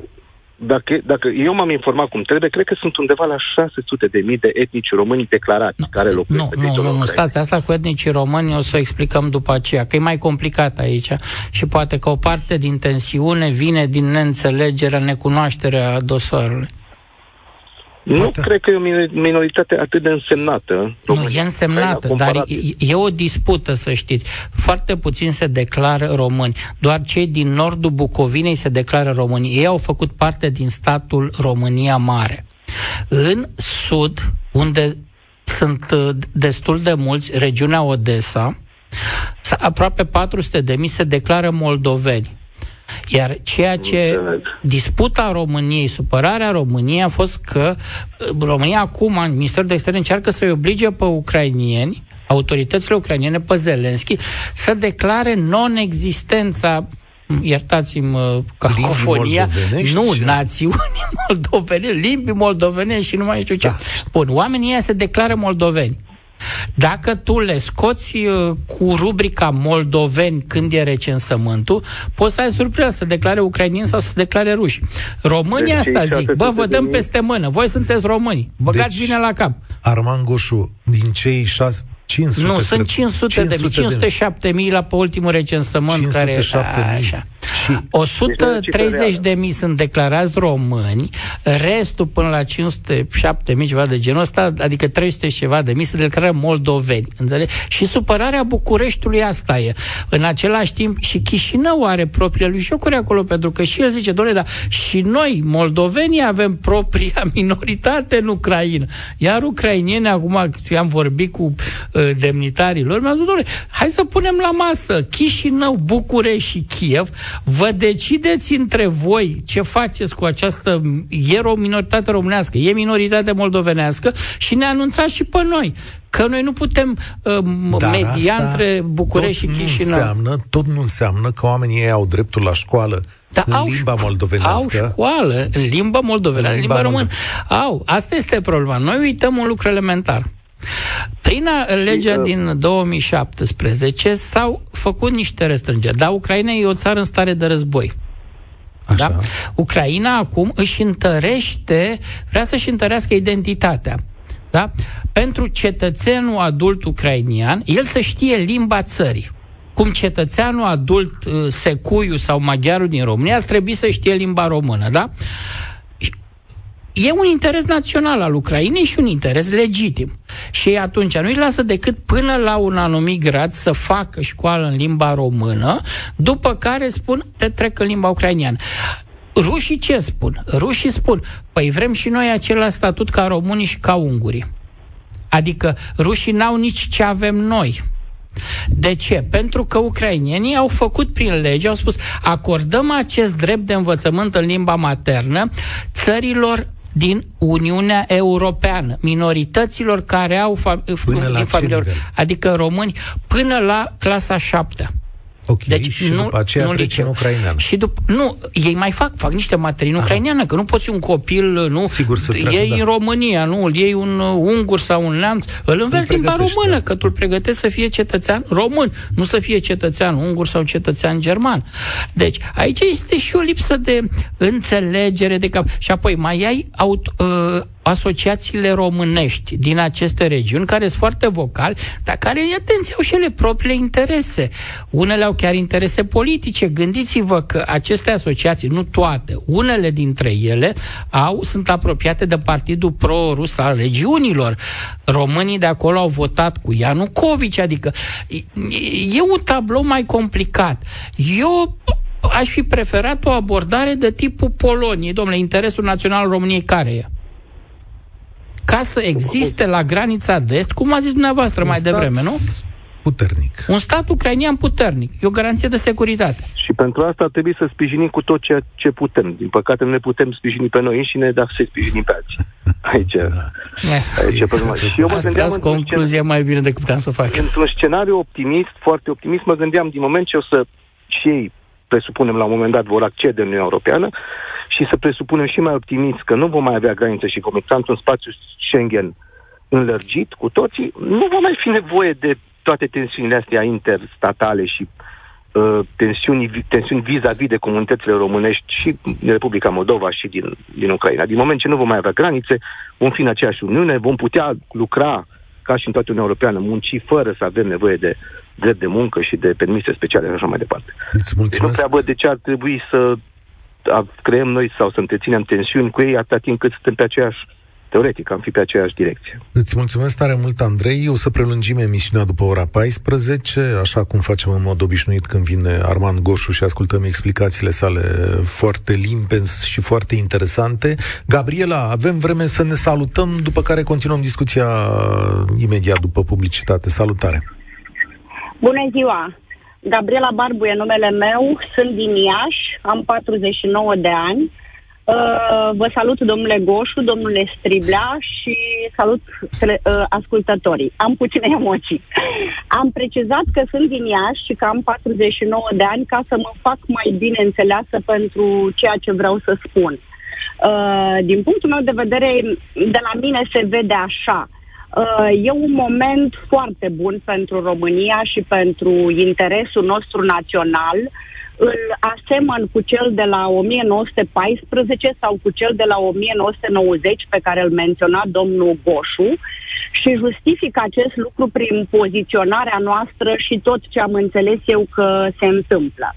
dacă, dacă eu m-am informat cum trebuie, cred că sunt undeva la 600 de mii de etnici români declarați nu, care locuiesc Nu, nu, nu, nu, stați, asta cu etnici români o să o explicăm după aceea, că e mai complicat aici și poate că o parte din tensiune vine din neînțelegerea, necunoașterea dosarului. Nu Poate. cred că e o minoritate atât de însemnată. Nu, e însemnată, dar e, e o dispută, să știți. Foarte puțin se declară români. Doar cei din nordul Bucovinei se declară români. Ei au făcut parte din statul România Mare. În sud, unde sunt uh, destul de mulți, regiunea Odessa, aproape 400 de mii se declară moldoveni. Iar ceea ce disputa României, supărarea României a fost că uh, România acum, în Ministerul de Externe, încearcă să-i oblige pe ucrainieni autoritățile ucrainiene pe Zelenski să declare non-existența iertați-mi cacofonia, nu, și... națiuni moldovene, limbi moldovene și nu mai știu ce. Da. Bun, oamenii ăia se declară moldoveni. Dacă tu le scoți uh, cu rubrica moldoveni când e recensământul, poți să ai surpriză să declare ucrainieni sau să declare ruși. România deci, asta zic, bă, vă dăm peste mână, voi sunteți români, băgați deci, bine la cap. Arman Goșu, din cei șase, 500, nu, sunt 500, 500 de, 507 mii la pe ultimul recensământ 507 care... Așa. Și 130 de mii sunt declarați români, restul până la 507 mii ceva de genul ăsta, adică 300 și ceva de mii sunt declară moldoveni. Înțeleg? Și supărarea Bucureștiului asta e. În același timp și Chișinău are propriile lui jocuri acolo, pentru că și el zice, doamne, dar și noi, moldovenii, avem propria <laughs> minoritate în Ucraina. Iar ucrainieni, acum am vorbit cu uh, demnitarii lor, mi-au zis, doamne, hai să punem la masă Chișinău, București și Kiev, vă decideți între voi ce faceți cu această... E o minoritate românească, e minoritate moldovenească și ne anunțați și pe noi că noi nu putem uh, media între București și Chișinău. Înseamnă, tot nu înseamnă că oamenii ei au dreptul la școală da, în au limba moldovenească. Au școală în limba moldovenească, în limba, limba română. Au. Asta este problema. Noi uităm un lucru elementar. Prin legea din 2017 s-au făcut niște restrângeri, dar Ucraina e o țară în stare de război. Așa. Da? Ucraina acum își întărește, vrea să-și întărească identitatea. Da? Pentru cetățenul adult ucrainian, el să știe limba țării. Cum cetățeanul adult uh, secuiu sau maghiarul din România ar trebui să știe limba română, da? E un interes național al Ucrainei și un interes legitim. Și atunci nu-i lasă decât până la un anumit grad să facă școală în limba română, după care spun, te trec în limba ucrainiană. Rușii ce spun? Rușii spun, păi vrem și noi același statut ca românii și ca ungurii. Adică rușii n-au nici ce avem noi. De ce? Pentru că ucrainienii au făcut prin lege, au spus, acordăm acest drept de învățământ în limba maternă țărilor din Uniunea Europeană, minorităților care au fam- până din familie, adică români, până la clasa 7 Ok, deci și nu, după aceea nu trece în ucraineană. Și după, nu, ei mai fac, fac niște materii în ucraineană, că nu poți un copil, nu, Sigur să treacă, ei da. în România, nu, îl iei un uh, ungur sau un neamț, îl înveți limba română, că tu îl pregătești să fie cetățean român, nu să fie cetățean ungur sau cetățean german. Deci, aici este și o lipsă de înțelegere de cap. Și apoi mai ai aut, uh, asociațiile românești din aceste regiuni, care sunt foarte vocali, dar care, atenție, au și ele propriile interese. Unele au chiar interese politice. Gândiți-vă că aceste asociații, nu toate, unele dintre ele au, sunt apropiate de partidul pro-rus al regiunilor. Românii de acolo au votat cu Ianucovici, adică e un tablou mai complicat. Eu aș fi preferat o abordare de tipul Poloniei. Domnule, interesul național al României care e? Ca să existe la granița de est, cum a zis dumneavoastră un mai devreme, nu? puternic. Un stat ucrainian puternic. E o garanție de securitate. Și pentru asta trebuie să sprijinim cu tot ceea ce putem. Din păcate nu ne putem sprijini pe noi înșine, dar să sprijinim pe alții. <laughs> Aici, da. aici e problema. Și eu mă Ați gândeam concluzia scenariu, mai bine decât puteam să fac. Într-un scenariu optimist, foarte optimist, mă gândeam din moment ce o să și ei, presupunem la un moment dat, vor accede în Uniunea Europeană, și să presupunem și mai optimist că nu vom mai avea granițe și vom intra într-un spațiu Schengen înlărgit cu toții, nu va mai fi nevoie de toate tensiunile astea interstatale și uh, tensiuni, tensiuni vis-a-vis de comunitățile românești și din Republica Moldova și din, din Ucraina. Din moment ce nu vom mai avea granițe, vom fi în aceeași Uniune, vom putea lucra ca și în toată Uniunea Europeană, munci fără să avem nevoie de drept de muncă și de permise speciale și așa mai departe. Deci nu prea văd de ce ar trebui să creăm noi sau să întreținem tensiuni cu ei atâta timp cât suntem pe aceeași teoretic, am fi pe aceeași direcție. Îți mulțumesc tare mult, Andrei. O să prelungim emisiunea după ora 14, așa cum facem în mod obișnuit când vine Armand Goșu și ascultăm explicațiile sale foarte limpezi și foarte interesante. Gabriela, avem vreme să ne salutăm, după care continuăm discuția imediat după publicitate. Salutare! Bună ziua! Gabriela Barbu e numele meu, sunt din Iași, am 49 de ani. Uh, vă salut, domnule Goșu, domnule Striblea și salut uh, ascultătorii. Am puține emoții. Am precizat că sunt din Iași și că am 49 de ani ca să mă fac mai bine înțeleasă pentru ceea ce vreau să spun. Uh, din punctul meu de vedere, de la mine se vede așa. Uh, e un moment foarte bun pentru România și pentru interesul nostru național uh, îl asemăn cu cel de la 1914 sau cu cel de la 1990 pe care îl menționa domnul Goșu și justific acest lucru prin poziționarea noastră și tot ce am înțeles eu că se întâmplă.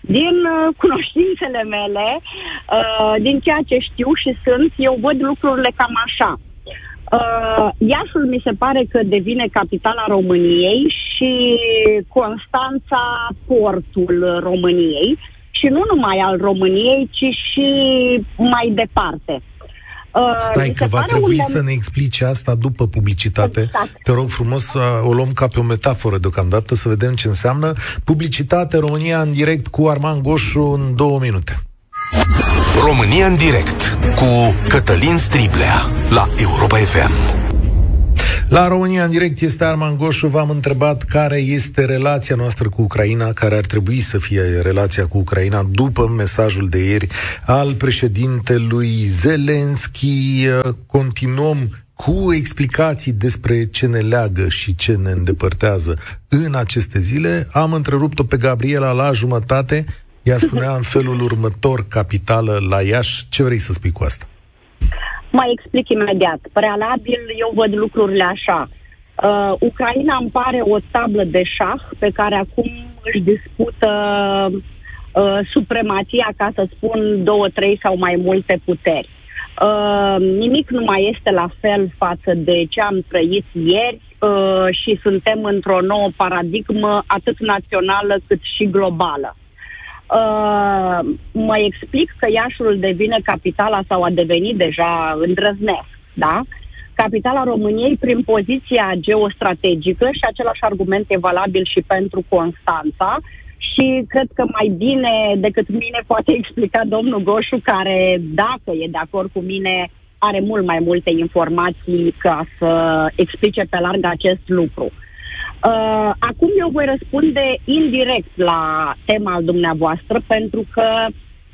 Din uh, cunoștințele mele, uh, din ceea ce știu și sunt, eu văd lucrurile cam așa. Uh, Iașul mi se pare că devine capitala României și Constanța portul României și nu numai al României, ci și mai departe. Uh, Stai că va trebui un... să ne explice asta după publicitate. Exact. Te rog frumos să o luăm ca pe o metaforă deocamdată, să vedem ce înseamnă. Publicitate România în direct cu Arman Goșu în două minute. România în direct cu Cătălin Striblea la Europa FM. La România în direct este Arman Goșu. V-am întrebat care este relația noastră cu Ucraina, care ar trebui să fie relația cu Ucraina după mesajul de ieri al președintelui Zelenski. Continuăm cu explicații despre ce ne leagă și ce ne îndepărtează în aceste zile. Am întrerupt-o pe Gabriela la jumătate ea spunea în felul următor, capitală la Iași. Ce vrei să spui cu asta? Mai explic imediat. Prealabil, eu văd lucrurile așa. Uh, Ucraina îmi pare o tablă de șah pe care acum își dispută uh, supremația, ca să spun, două, trei sau mai multe puteri. Uh, nimic nu mai este la fel față de ce am trăit ieri uh, și suntem într-o nouă paradigmă atât națională cât și globală. Uh, mă explic că Iașul devine capitala sau a devenit deja îndrăznesc, da? Capitala României prin poziția geostrategică și același argument e valabil și pentru Constanța și cred că mai bine decât mine poate explica domnul Goșu care, dacă e de acord cu mine, are mult mai multe informații ca să explice pe larg acest lucru. Uh, Uh, acum eu voi răspunde indirect la tema al dumneavoastră, pentru că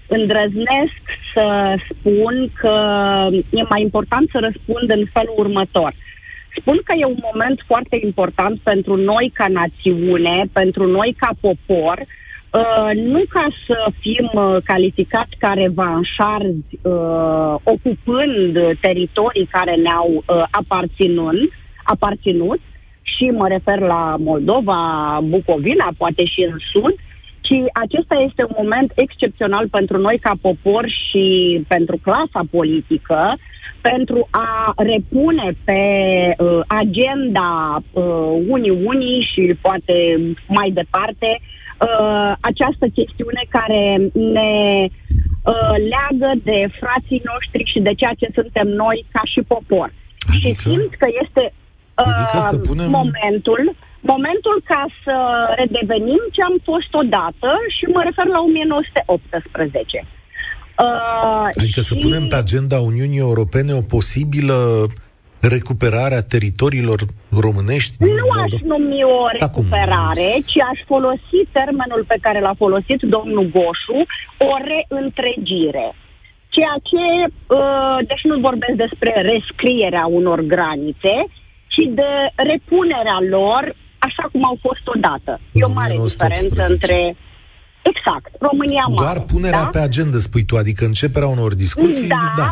îndrăznesc să spun că e mai important să răspund în felul următor. Spun că e un moment foarte important pentru noi ca națiune, pentru noi ca popor, Uh, nu ca să fim uh, calificați ca revanșarzi, uh, ocupând teritorii care ne-au uh, aparținut, aparținut, și mă refer la Moldova, Bucovina, poate și în Sud, ci acesta este un moment excepțional pentru noi ca popor și pentru clasa politică, pentru a repune pe uh, agenda uh, Uniunii și poate mai departe uh, această chestiune care ne uh, leagă de frații noștri și de ceea ce suntem noi ca și popor. Adică? Și simt că este Adică să punem... momentul, momentul ca să redevenim ce am fost odată și mă refer la 1918. Uh, adică și... să punem pe agenda Uniunii Europene o posibilă recuperare a teritoriilor românești? Nu aș numi o recuperare, Acum. ci aș folosi termenul pe care l-a folosit domnul Goșu, o reîntregire. Ceea ce, uh, deci nu vorbesc despre rescrierea unor granițe, ci de repunerea lor așa cum au fost odată. E o mare diferență între Exact, România mare. Doar punerea da? pe agenda, spui tu, adică începerea unor discuții, da, da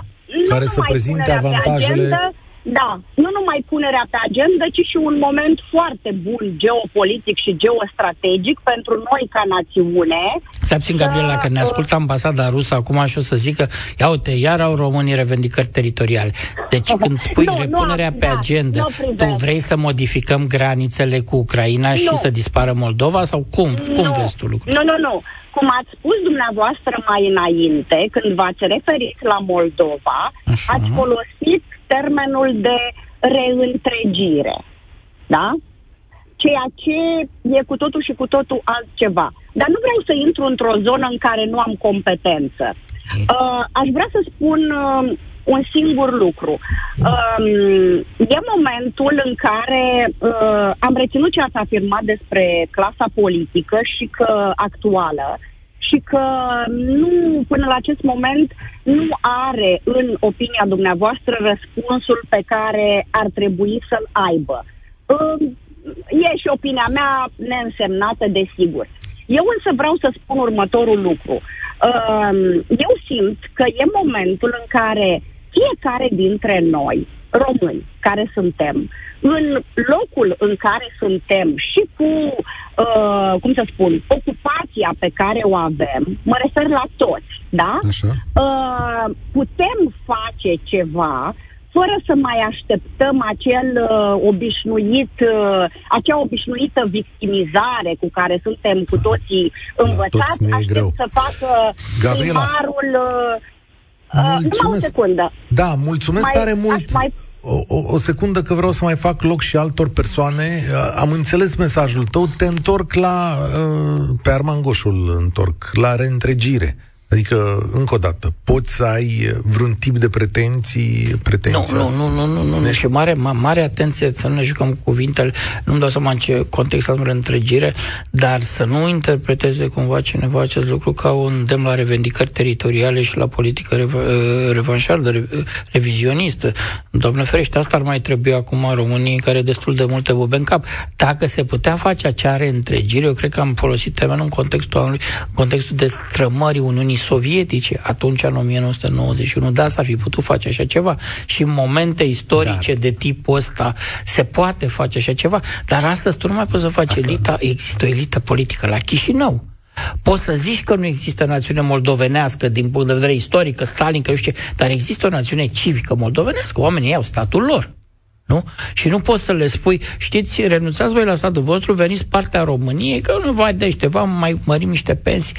care să prezinte avantajele... Agenda, da, nu numai punerea pe agenda, ci și un moment foarte bun geopolitic și geostrategic pentru noi ca națiune. Să abțin, Gabriela, că ne ascultă ambasada rusă acum și o să zică, ia uite, iar au românii revendicări teritoriale. Deci <laughs> când spui nu, repunerea nu, pe da, agenda, tu vrei să modificăm granițele cu Ucraina nu. și să dispară Moldova sau cum? Nu. Cum vezi tu lucrul? Nu, nu, nu. Cum ați spus dumneavoastră mai înainte, când v-ați referit la Moldova, Așa. ați folosit termenul de reîntregire. Da? Ceea ce e cu totul și cu totul altceva. Dar nu vreau să intru într-o zonă în care nu am competență. Uh, aș vrea să spun uh, un singur lucru. Um, e momentul în care uh, am reținut ce ați afirmat despre clasa politică și că actuală și că nu, până la acest moment, nu are în opinia dumneavoastră răspunsul pe care ar trebui să-l aibă. Uh, e și opinia mea neînsemnată, desigur. Eu însă vreau să spun următorul lucru. Uh, eu simt că e momentul în care fiecare dintre noi, români, care suntem, în locul în care suntem și cu, uh, cum să spun, ocupația pe care o avem, mă refer la toți, da? Așa. Uh, putem face ceva fără să mai așteptăm acel uh, obișnuit, uh, acea obișnuită victimizare cu care suntem cu toții învățați, toți ne e aștept greu. să facă Gabriela. primarul uh, Uh, numai o secundă. Da, mulțumesc Mai- tare aș mult. mai- O, o, o secundă că vreau să mai fac loc și altor persoane. Uh, Am înțeles mesajul tău. Te întorc la... uh, Pe Arman Goșul întorc, la reîntregire. Adică, încă o dată, poți să ai vreun tip de pretenții? Nu, pretenții nu, nu, nu, nu, nu, nu. Și mare, ma, mare atenție să nu ne jucăm cu cuvintele, nu-mi dau seama în ce context am întregire, dar să nu interpreteze cumva cineva acest lucru ca un îndemn la revendicări teritoriale și la politică reva, uh, revanșardă, re, uh, revizionistă. Doamne ferește, asta ar mai trebui acum în România, care are destul de multe bube în cap. Dacă se putea face acea reîntregire, eu cred că am folosit termenul în contextul, anului, în contextul de strămării Uniunii Sovietice, atunci în 1991, da, s-ar fi putut face așa ceva. Și în momente istorice Dar- de tipul ăsta se poate face așa ceva, dar astăzi tu nu mai poți să faci elita, există o elită politică la Chișinău. Poți să zici că nu există națiune moldovenească din punct de vedere istoric, că Stalin, că nu știu ce, dar există o națiune civică moldovenească. Oamenii au statul lor. Nu? Și nu poți să le spui, știți, renunțați voi la statul vostru, veniți partea României, că nu vă dă ceva, mai mărim niște pensii.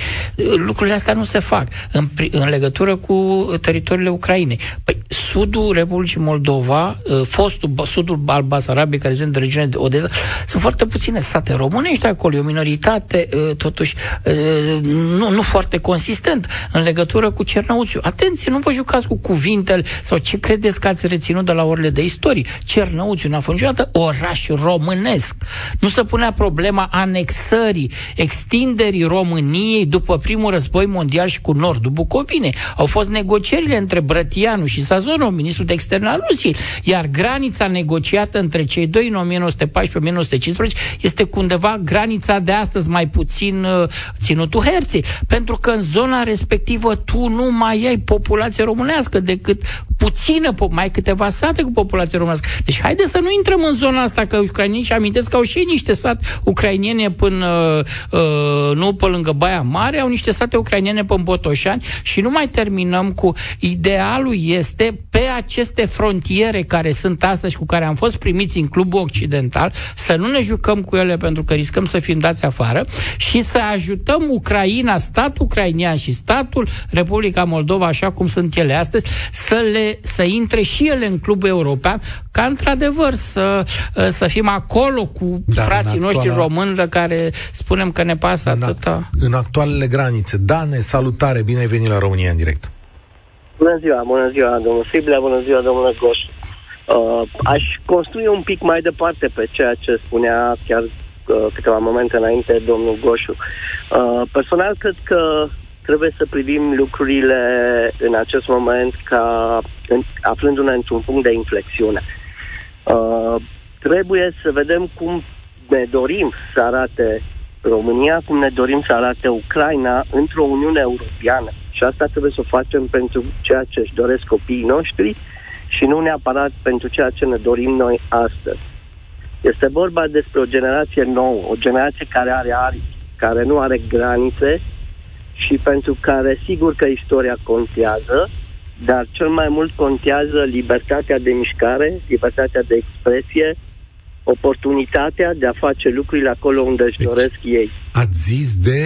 Lucrurile astea nu se fac în, pri- în legătură cu teritoriile Ucrainei. Păi, sudul Republicii Moldova, uh, fostul, sudul al Basarabiei, care sunt în regiunea de Odessa, sunt foarte puține state românești acolo, e o minoritate, uh, totuși, uh, nu, nu foarte consistent în legătură cu Cernăuțiu. Atenție, nu vă jucați cu cuvintele sau ce credeți că ați reținut de la orele de istorie. Cernăuțiu n-a fost niciodată oraș românesc. Nu se punea problema anexării, extinderii României după primul război mondial și cu nordul Bucovinei. Au fost negocierile între Brătianu și Sazonov, ministrul de externe al Rusiei, iar granița negociată între cei doi în 1914-1915 este cu undeva granița de astăzi, mai puțin uh, ținutul Herții, pentru că în zona respectivă tu nu mai ai populație românească decât puțină, po- mai ai câteva sate cu populație românească. Deci haide să nu intrăm în zona asta, că ucrainienii și amintesc că au și ei niște sat ucrainiene până, uh, nu pe lângă Baia Mare, au niște sate ucrainiene până în Botoșani și nu mai terminăm cu. Idealul este pe aceste frontiere care sunt astăzi și cu care am fost primiți în clubul occidental, să nu ne jucăm cu ele pentru că riscăm să fim dați afară și să ajutăm Ucraina, statul ucrainian și statul Republica Moldova, așa cum sunt ele astăzi, să, le, să intre și ele în clubul european, ca într-adevăr să, să fim acolo cu Dar frații în noștri actuala- români de care spunem că ne pasă În, atâta. în actualele granițe. Dane, salutare, bine ai venit la România în direct. Bună ziua, bună ziua, domnul Siblea, bună ziua, domnule Goș. Uh, aș construi un pic mai departe pe ceea ce spunea chiar uh, câteva momente înainte domnul Goșu. Uh, personal, cred că trebuie să privim lucrurile în acest moment ca în, aflându-ne într-un punct de inflexiune. Uh, trebuie să vedem cum ne dorim să arate România, cum ne dorim să arate Ucraina într-o Uniune Europeană. Și asta trebuie să o facem pentru ceea ce își doresc copiii noștri și nu neapărat pentru ceea ce ne dorim noi astăzi. Este vorba despre o generație nouă, o generație care are aripi, care nu are granițe și pentru care sigur că istoria contează, dar cel mai mult contează libertatea de mișcare, libertatea de expresie, oportunitatea de a face lucrurile acolo unde își Deci- doresc ei. Ați zis de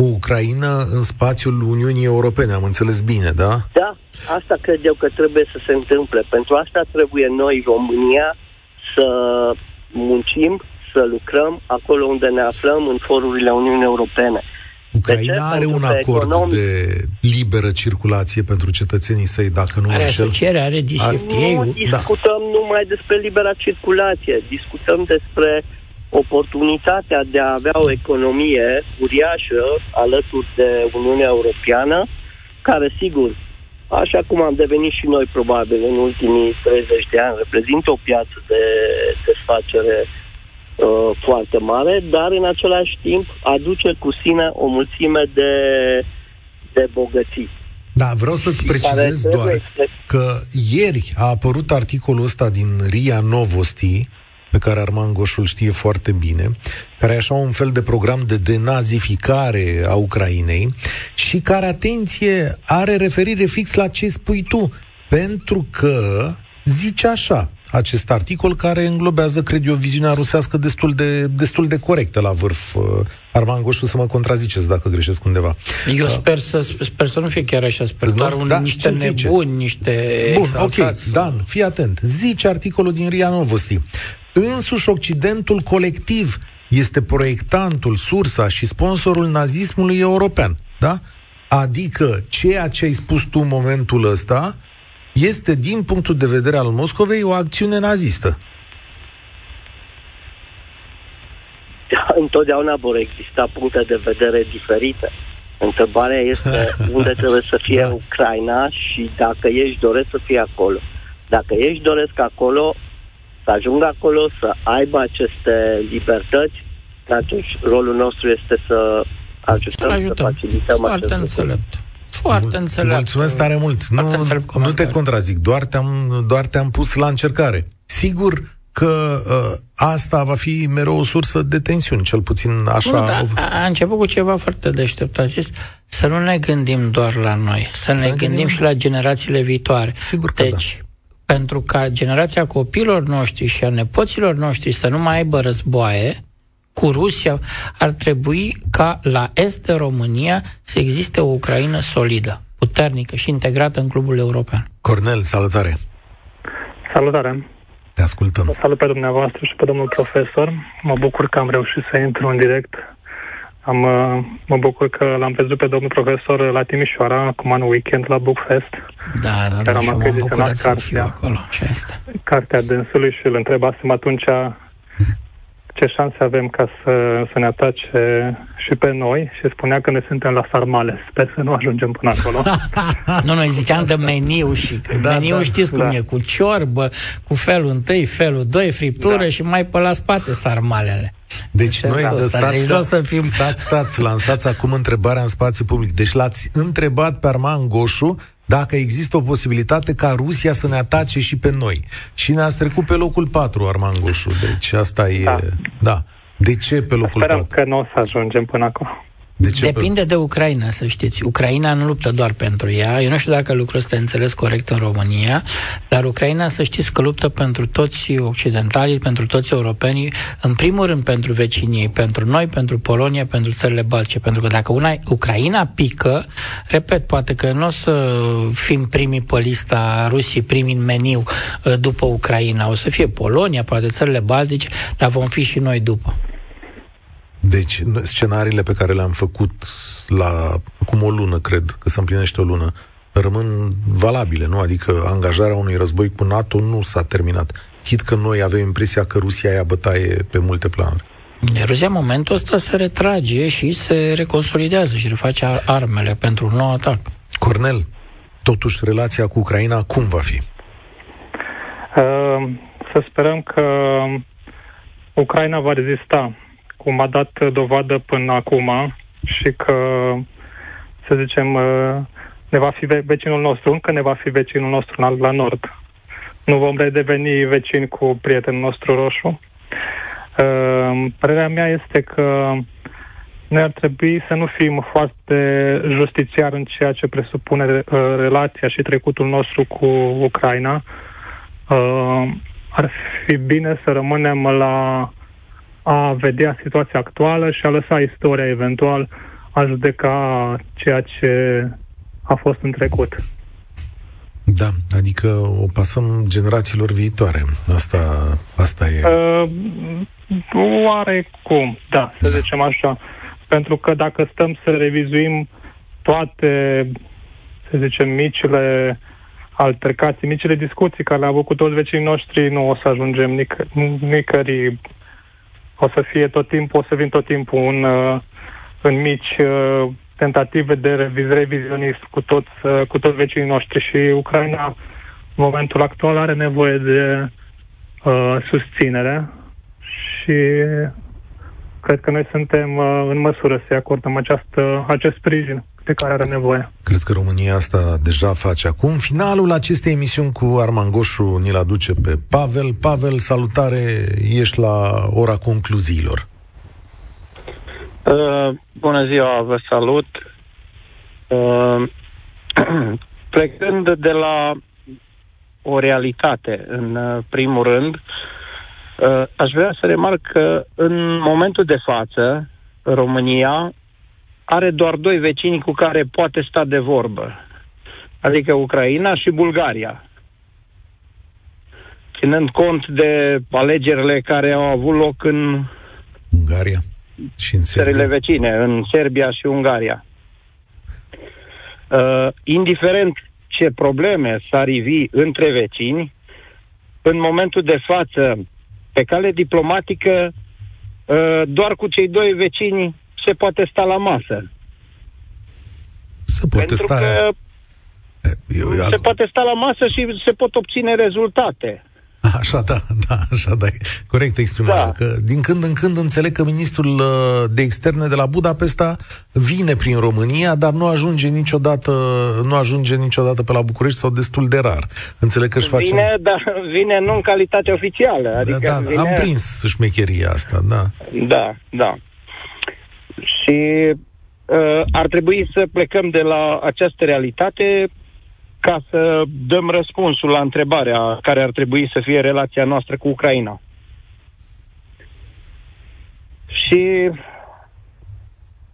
o Ucraina în spațiul Uniunii Europene, am înțeles bine, da? Da, asta cred eu că trebuie să se întâmple. Pentru asta trebuie noi, România, să muncim, să lucrăm acolo unde ne aflăm, în forurile Uniunii Europene. Ucraina are un acord economic. de liberă circulație pentru cetățenii săi, dacă nu Are asociere, are DCFTA. Nu discutăm da. numai despre libera circulație, discutăm despre oportunitatea de a avea o economie uriașă alături de Uniunea Europeană, care, sigur, așa cum am devenit și noi probabil în ultimii 30 de ani, reprezintă o piață de desfacere uh, foarte mare, dar în același timp aduce cu sine o mulțime de, de bogății. Da, vreau să-ți precizez doar că ieri a apărut articolul ăsta din RIA Novosti, pe care Arman Goșul știe foarte bine, care e așa un fel de program de denazificare a Ucrainei și care, atenție, are referire fix la ce spui tu, pentru că zice așa, acest articol care înglobează, cred eu, viziunea rusească destul de, destul de corectă la vârf. Uh, Arman Goșu să mă contraziceți dacă greșesc undeva. Eu uh, sper să, sper să nu fie chiar așa, sper doar un, da? niște nebuni, niște Bun, exaltați. ok, Dan, fii atent. Zice articolul din RIA Novosti. Însuși Occidentul colectiv este proiectantul, sursa și sponsorul nazismului european. Da? Adică ceea ce ai spus tu în momentul ăsta este, din punctul de vedere al Moscovei, o acțiune nazistă. Da, întotdeauna vor exista puncte de vedere diferite. Întrebarea este <laughs> unde trebuie să fie da. Ucraina și dacă ești doresc să fie acolo. Dacă ești doresc acolo, să ajungă acolo, să aibă aceste libertăți, atunci rolul nostru este să ajutăm, să, ajutăm. să facilităm Foarte acest înțelept. Lucru. Foarte înțelept. Mulțumesc tare mult. Nu, nu te contrazic, doar te-am, doar te-am pus la încercare. Sigur că uh, asta va fi mereu o sursă de tensiuni, cel puțin așa. Nu, da, a, a început cu ceva foarte deștept. A zis să nu ne gândim doar la noi, să, să ne gândim, gândim și la generațiile viitoare. Sigur că deci, da pentru ca generația copilor noștri și a nepoților noștri să nu mai aibă războaie cu Rusia, ar trebui ca la est de România să existe o Ucraina solidă, puternică și integrată în clubul european. Cornel, salutare! Salutare! Te ascultăm! Salut pe dumneavoastră și pe domnul profesor. Mă bucur că am reușit să intru în direct am, uh, mă bucur că l-am văzut pe domnul profesor la Timișoara, acum în weekend, la Bookfest. Da, da, da, am și m-am bucurat să fiu acolo, și asta. Cartea dânsului și îl întrebasem atunci ce șanse avem ca să, să ne atace și pe noi și spunea că ne suntem la sarmale. Sper să nu ajungem până acolo. <laughs> nu, noi ziceam de meniu și da, meniu da, știți cum da. e, cu ciorbă, cu felul întâi, felul doi, friptură da. și mai pe la spate sarmalele. Deci noi, de stați, deci stați, să fim... stați, stați, lansați acum întrebarea în spațiu public. Deci l-ați întrebat pe Arman Goșu dacă există o posibilitate ca Rusia să ne atace și pe noi. Și ne-ați trecut pe locul 4, Arman Goșu. Deci asta e... Da. da. De ce pe locul Sperăm 4? că nu o să ajungem până acolo. De ce Depinde pe... de Ucraina, să știți. Ucraina nu luptă doar pentru ea. Eu nu știu dacă lucrul ăsta e înțeles corect în România, dar Ucraina, să știți că luptă pentru toți occidentalii, pentru toți europenii, în primul rând pentru vecinii, pentru noi, pentru Polonia, pentru țările balce. Pentru că dacă una, Ucraina pică, repet, poate că nu o să fim primii pe lista Rusiei, primii în meniu uh, după Ucraina. O să fie Polonia, poate țările baltice, dar vom fi și noi după. Deci, scenariile pe care le-am făcut la acum o lună, cred că se împlinește o lună, rămân valabile, nu? Adică angajarea unui război cu NATO nu s-a terminat. Chit că noi avem impresia că Rusia ia bătaie pe multe planuri. Rusia în momentul ăsta se retrage și se reconsolidează și reface armele pentru un nou atac. Cornel, totuși relația cu Ucraina cum va fi? Uh, să sperăm că Ucraina va rezista cum a dat dovadă până acum și că, să zicem, uh, ne va fi vecinul nostru, încă ne va fi vecinul nostru la nord. Nu vom redeveni vecini cu prietenul nostru roșu. Uh, părerea mea este că noi ar trebui să nu fim foarte justițiari în ceea ce presupune uh, relația și trecutul nostru cu Ucraina. Ar fi bine să rămânem la a vedea situația actuală și a lăsa istoria eventual a judeca ceea ce a fost în trecut. Da, adică o pasăm generațiilor viitoare. Asta, asta e. Uh, oarecum, da, să da. zicem așa. pentru că dacă stăm să revizuim toate, să zicem, micile altercații, micile discuții care le-au avut cu toți vecinii noștri, nu o să ajungem nic- nicării. O să fie tot timpul, o să vin tot timpul în, uh, în mici uh, tentative de reviz- revizionism cu toți, uh, cu toți vecinii noștri și Ucraina în momentul actual are nevoie de uh, susținere și cred că noi suntem uh, în măsură să-i acordăm această, acest sprijin de care are nevoie. Cred că România asta deja face acum. Finalul acestei emisiuni cu Arman Goșu ni-l aduce pe Pavel. Pavel, salutare, ești la ora concluziilor. Uh, bună ziua, vă salut. Uh, <clears throat> plecând de la o realitate, în uh, primul rând, uh, aș vrea să remarc că în momentul de față, România are doar doi vecini cu care poate sta de vorbă, adică Ucraina și Bulgaria. Ținând cont de alegerile care au avut loc în Ungaria și în țările Serbia. vecine, în Serbia și Ungaria. Uh, indiferent ce probleme s-ar ivi între vecini, în momentul de față, pe cale diplomatică, uh, doar cu cei doi vecini se poate sta la masă. Se poate Pentru sta... că Eu, eu, se poate sta la masă și se pot obține rezultate. Așa, da, <laughs> da, așa, da. Corect exprimarea. Da. Că din când în când înțeleg că ministrul uh, de externe de la Budapesta vine prin România, dar nu ajunge niciodată, nu ajunge niciodată pe la București sau destul de rar. Înțeleg că își face... Vine, dar vine nu în calitate oficială. Adică da, da, vine... am prins șmecheria asta, da. Da, da. Și uh, ar trebui să plecăm de la această realitate ca să dăm răspunsul la întrebarea care ar trebui să fie relația noastră cu Ucraina. Și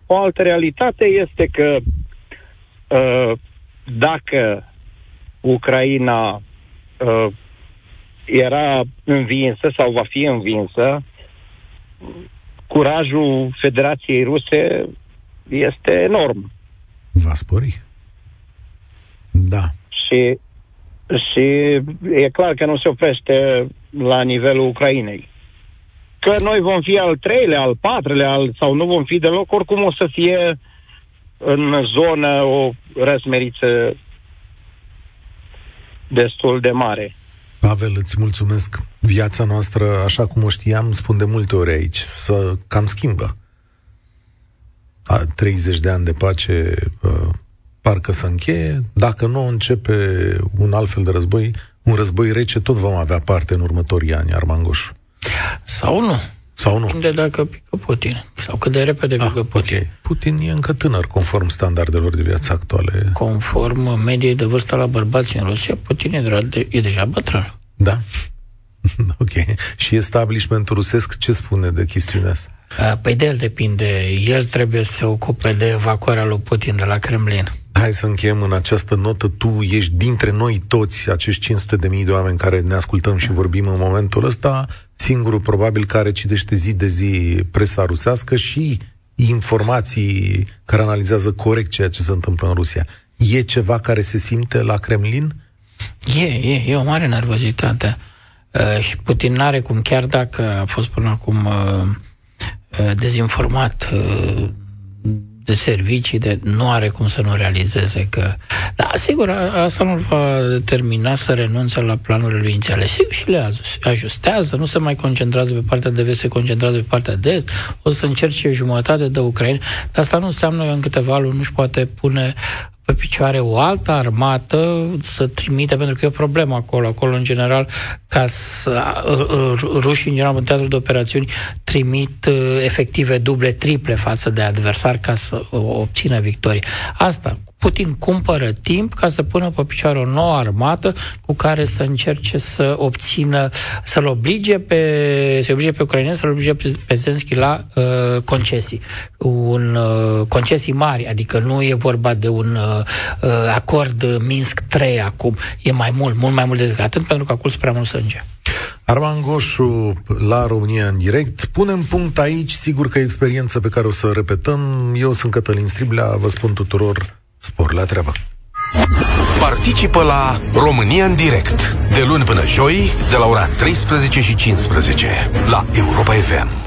o altă realitate este că uh, dacă Ucraina uh, era învinsă sau va fi învinsă, curajul Federației Ruse este enorm. Va spori. Da. Și, și e clar că nu se oprește la nivelul Ucrainei. Că noi vom fi al treilea, al patrulea, al, sau nu vom fi deloc, oricum o să fie în zonă o răsmeriță destul de mare. Pavel, îți mulțumesc. Viața noastră, așa cum o știam, spun de multe ori aici, să cam schimbă. A, 30 de ani de pace uh, parcă să încheie. Dacă nu începe un alt fel de război, un război rece, tot vom avea parte în următorii ani, Armangoș. Sau nu. Sau nu? Depinde dacă pică Putin. Sau cât de repede pică Ah, Putin. ok. Putin e încă tânăr, conform standardelor de viață actuale. Conform mediei de vârstă la bărbați în Rusia, Putin e, de, e deja bătrân. Da? <laughs> ok. Și establishmentul rusesc ce spune de chestiunea asta? A, Păi de el depinde. El trebuie să se ocupe de evacuarea lui Putin de la Kremlin. Hai să încheiem în această notă. Tu ești dintre noi toți, acești 500 de mii de oameni care ne ascultăm și vorbim în momentul ăsta, singurul probabil care citește zi de zi presa rusească și informații care analizează corect ceea ce se întâmplă în Rusia. E ceva care se simte la Kremlin? E, e, e o mare nervozitate. Uh, și Putin n-are cum, chiar dacă a fost până acum uh, uh, dezinformat uh, de servicii, de, nu are cum să nu realizeze că... Da, sigur, a, asta nu va determina să renunțe la planurile lui inițiale. Sigur, și le ajustează, nu se mai concentrează pe partea de vest, se concentrează pe partea de est, o să încerce jumătate de Ucraina, dar asta nu înseamnă că în câteva luni nu-și poate pune pe picioare o altă armată să trimite, pentru că e o problemă acolo. Acolo, în general, ca să, uh, uh, rușii, în general, în teatru de operațiuni, trimit uh, efective duble, triple față de adversar ca să uh, obțină victorie. Asta, Putin cumpără timp ca să pună pe picioare o nouă armată cu care să încerce să obțină, să-l oblige pe, să oblige pe ucraineni, să-l oblige pe, pe Zelensky la uh, concesii. Un, uh, concesii mari, adică nu e vorba de un uh, uh, acord Minsk 3 acum, e mai mult, mult mai mult decât atât, pentru că acolo sunt prea mult sânge. Arman Goșu la România în direct. Punem punct aici, sigur că e experiență pe care o să o repetăm. Eu sunt Cătălin Striblea, vă spun tuturor spor la treabă. Participă la România în direct, de luni până joi, de la ora 13 și 15, la Europa FM.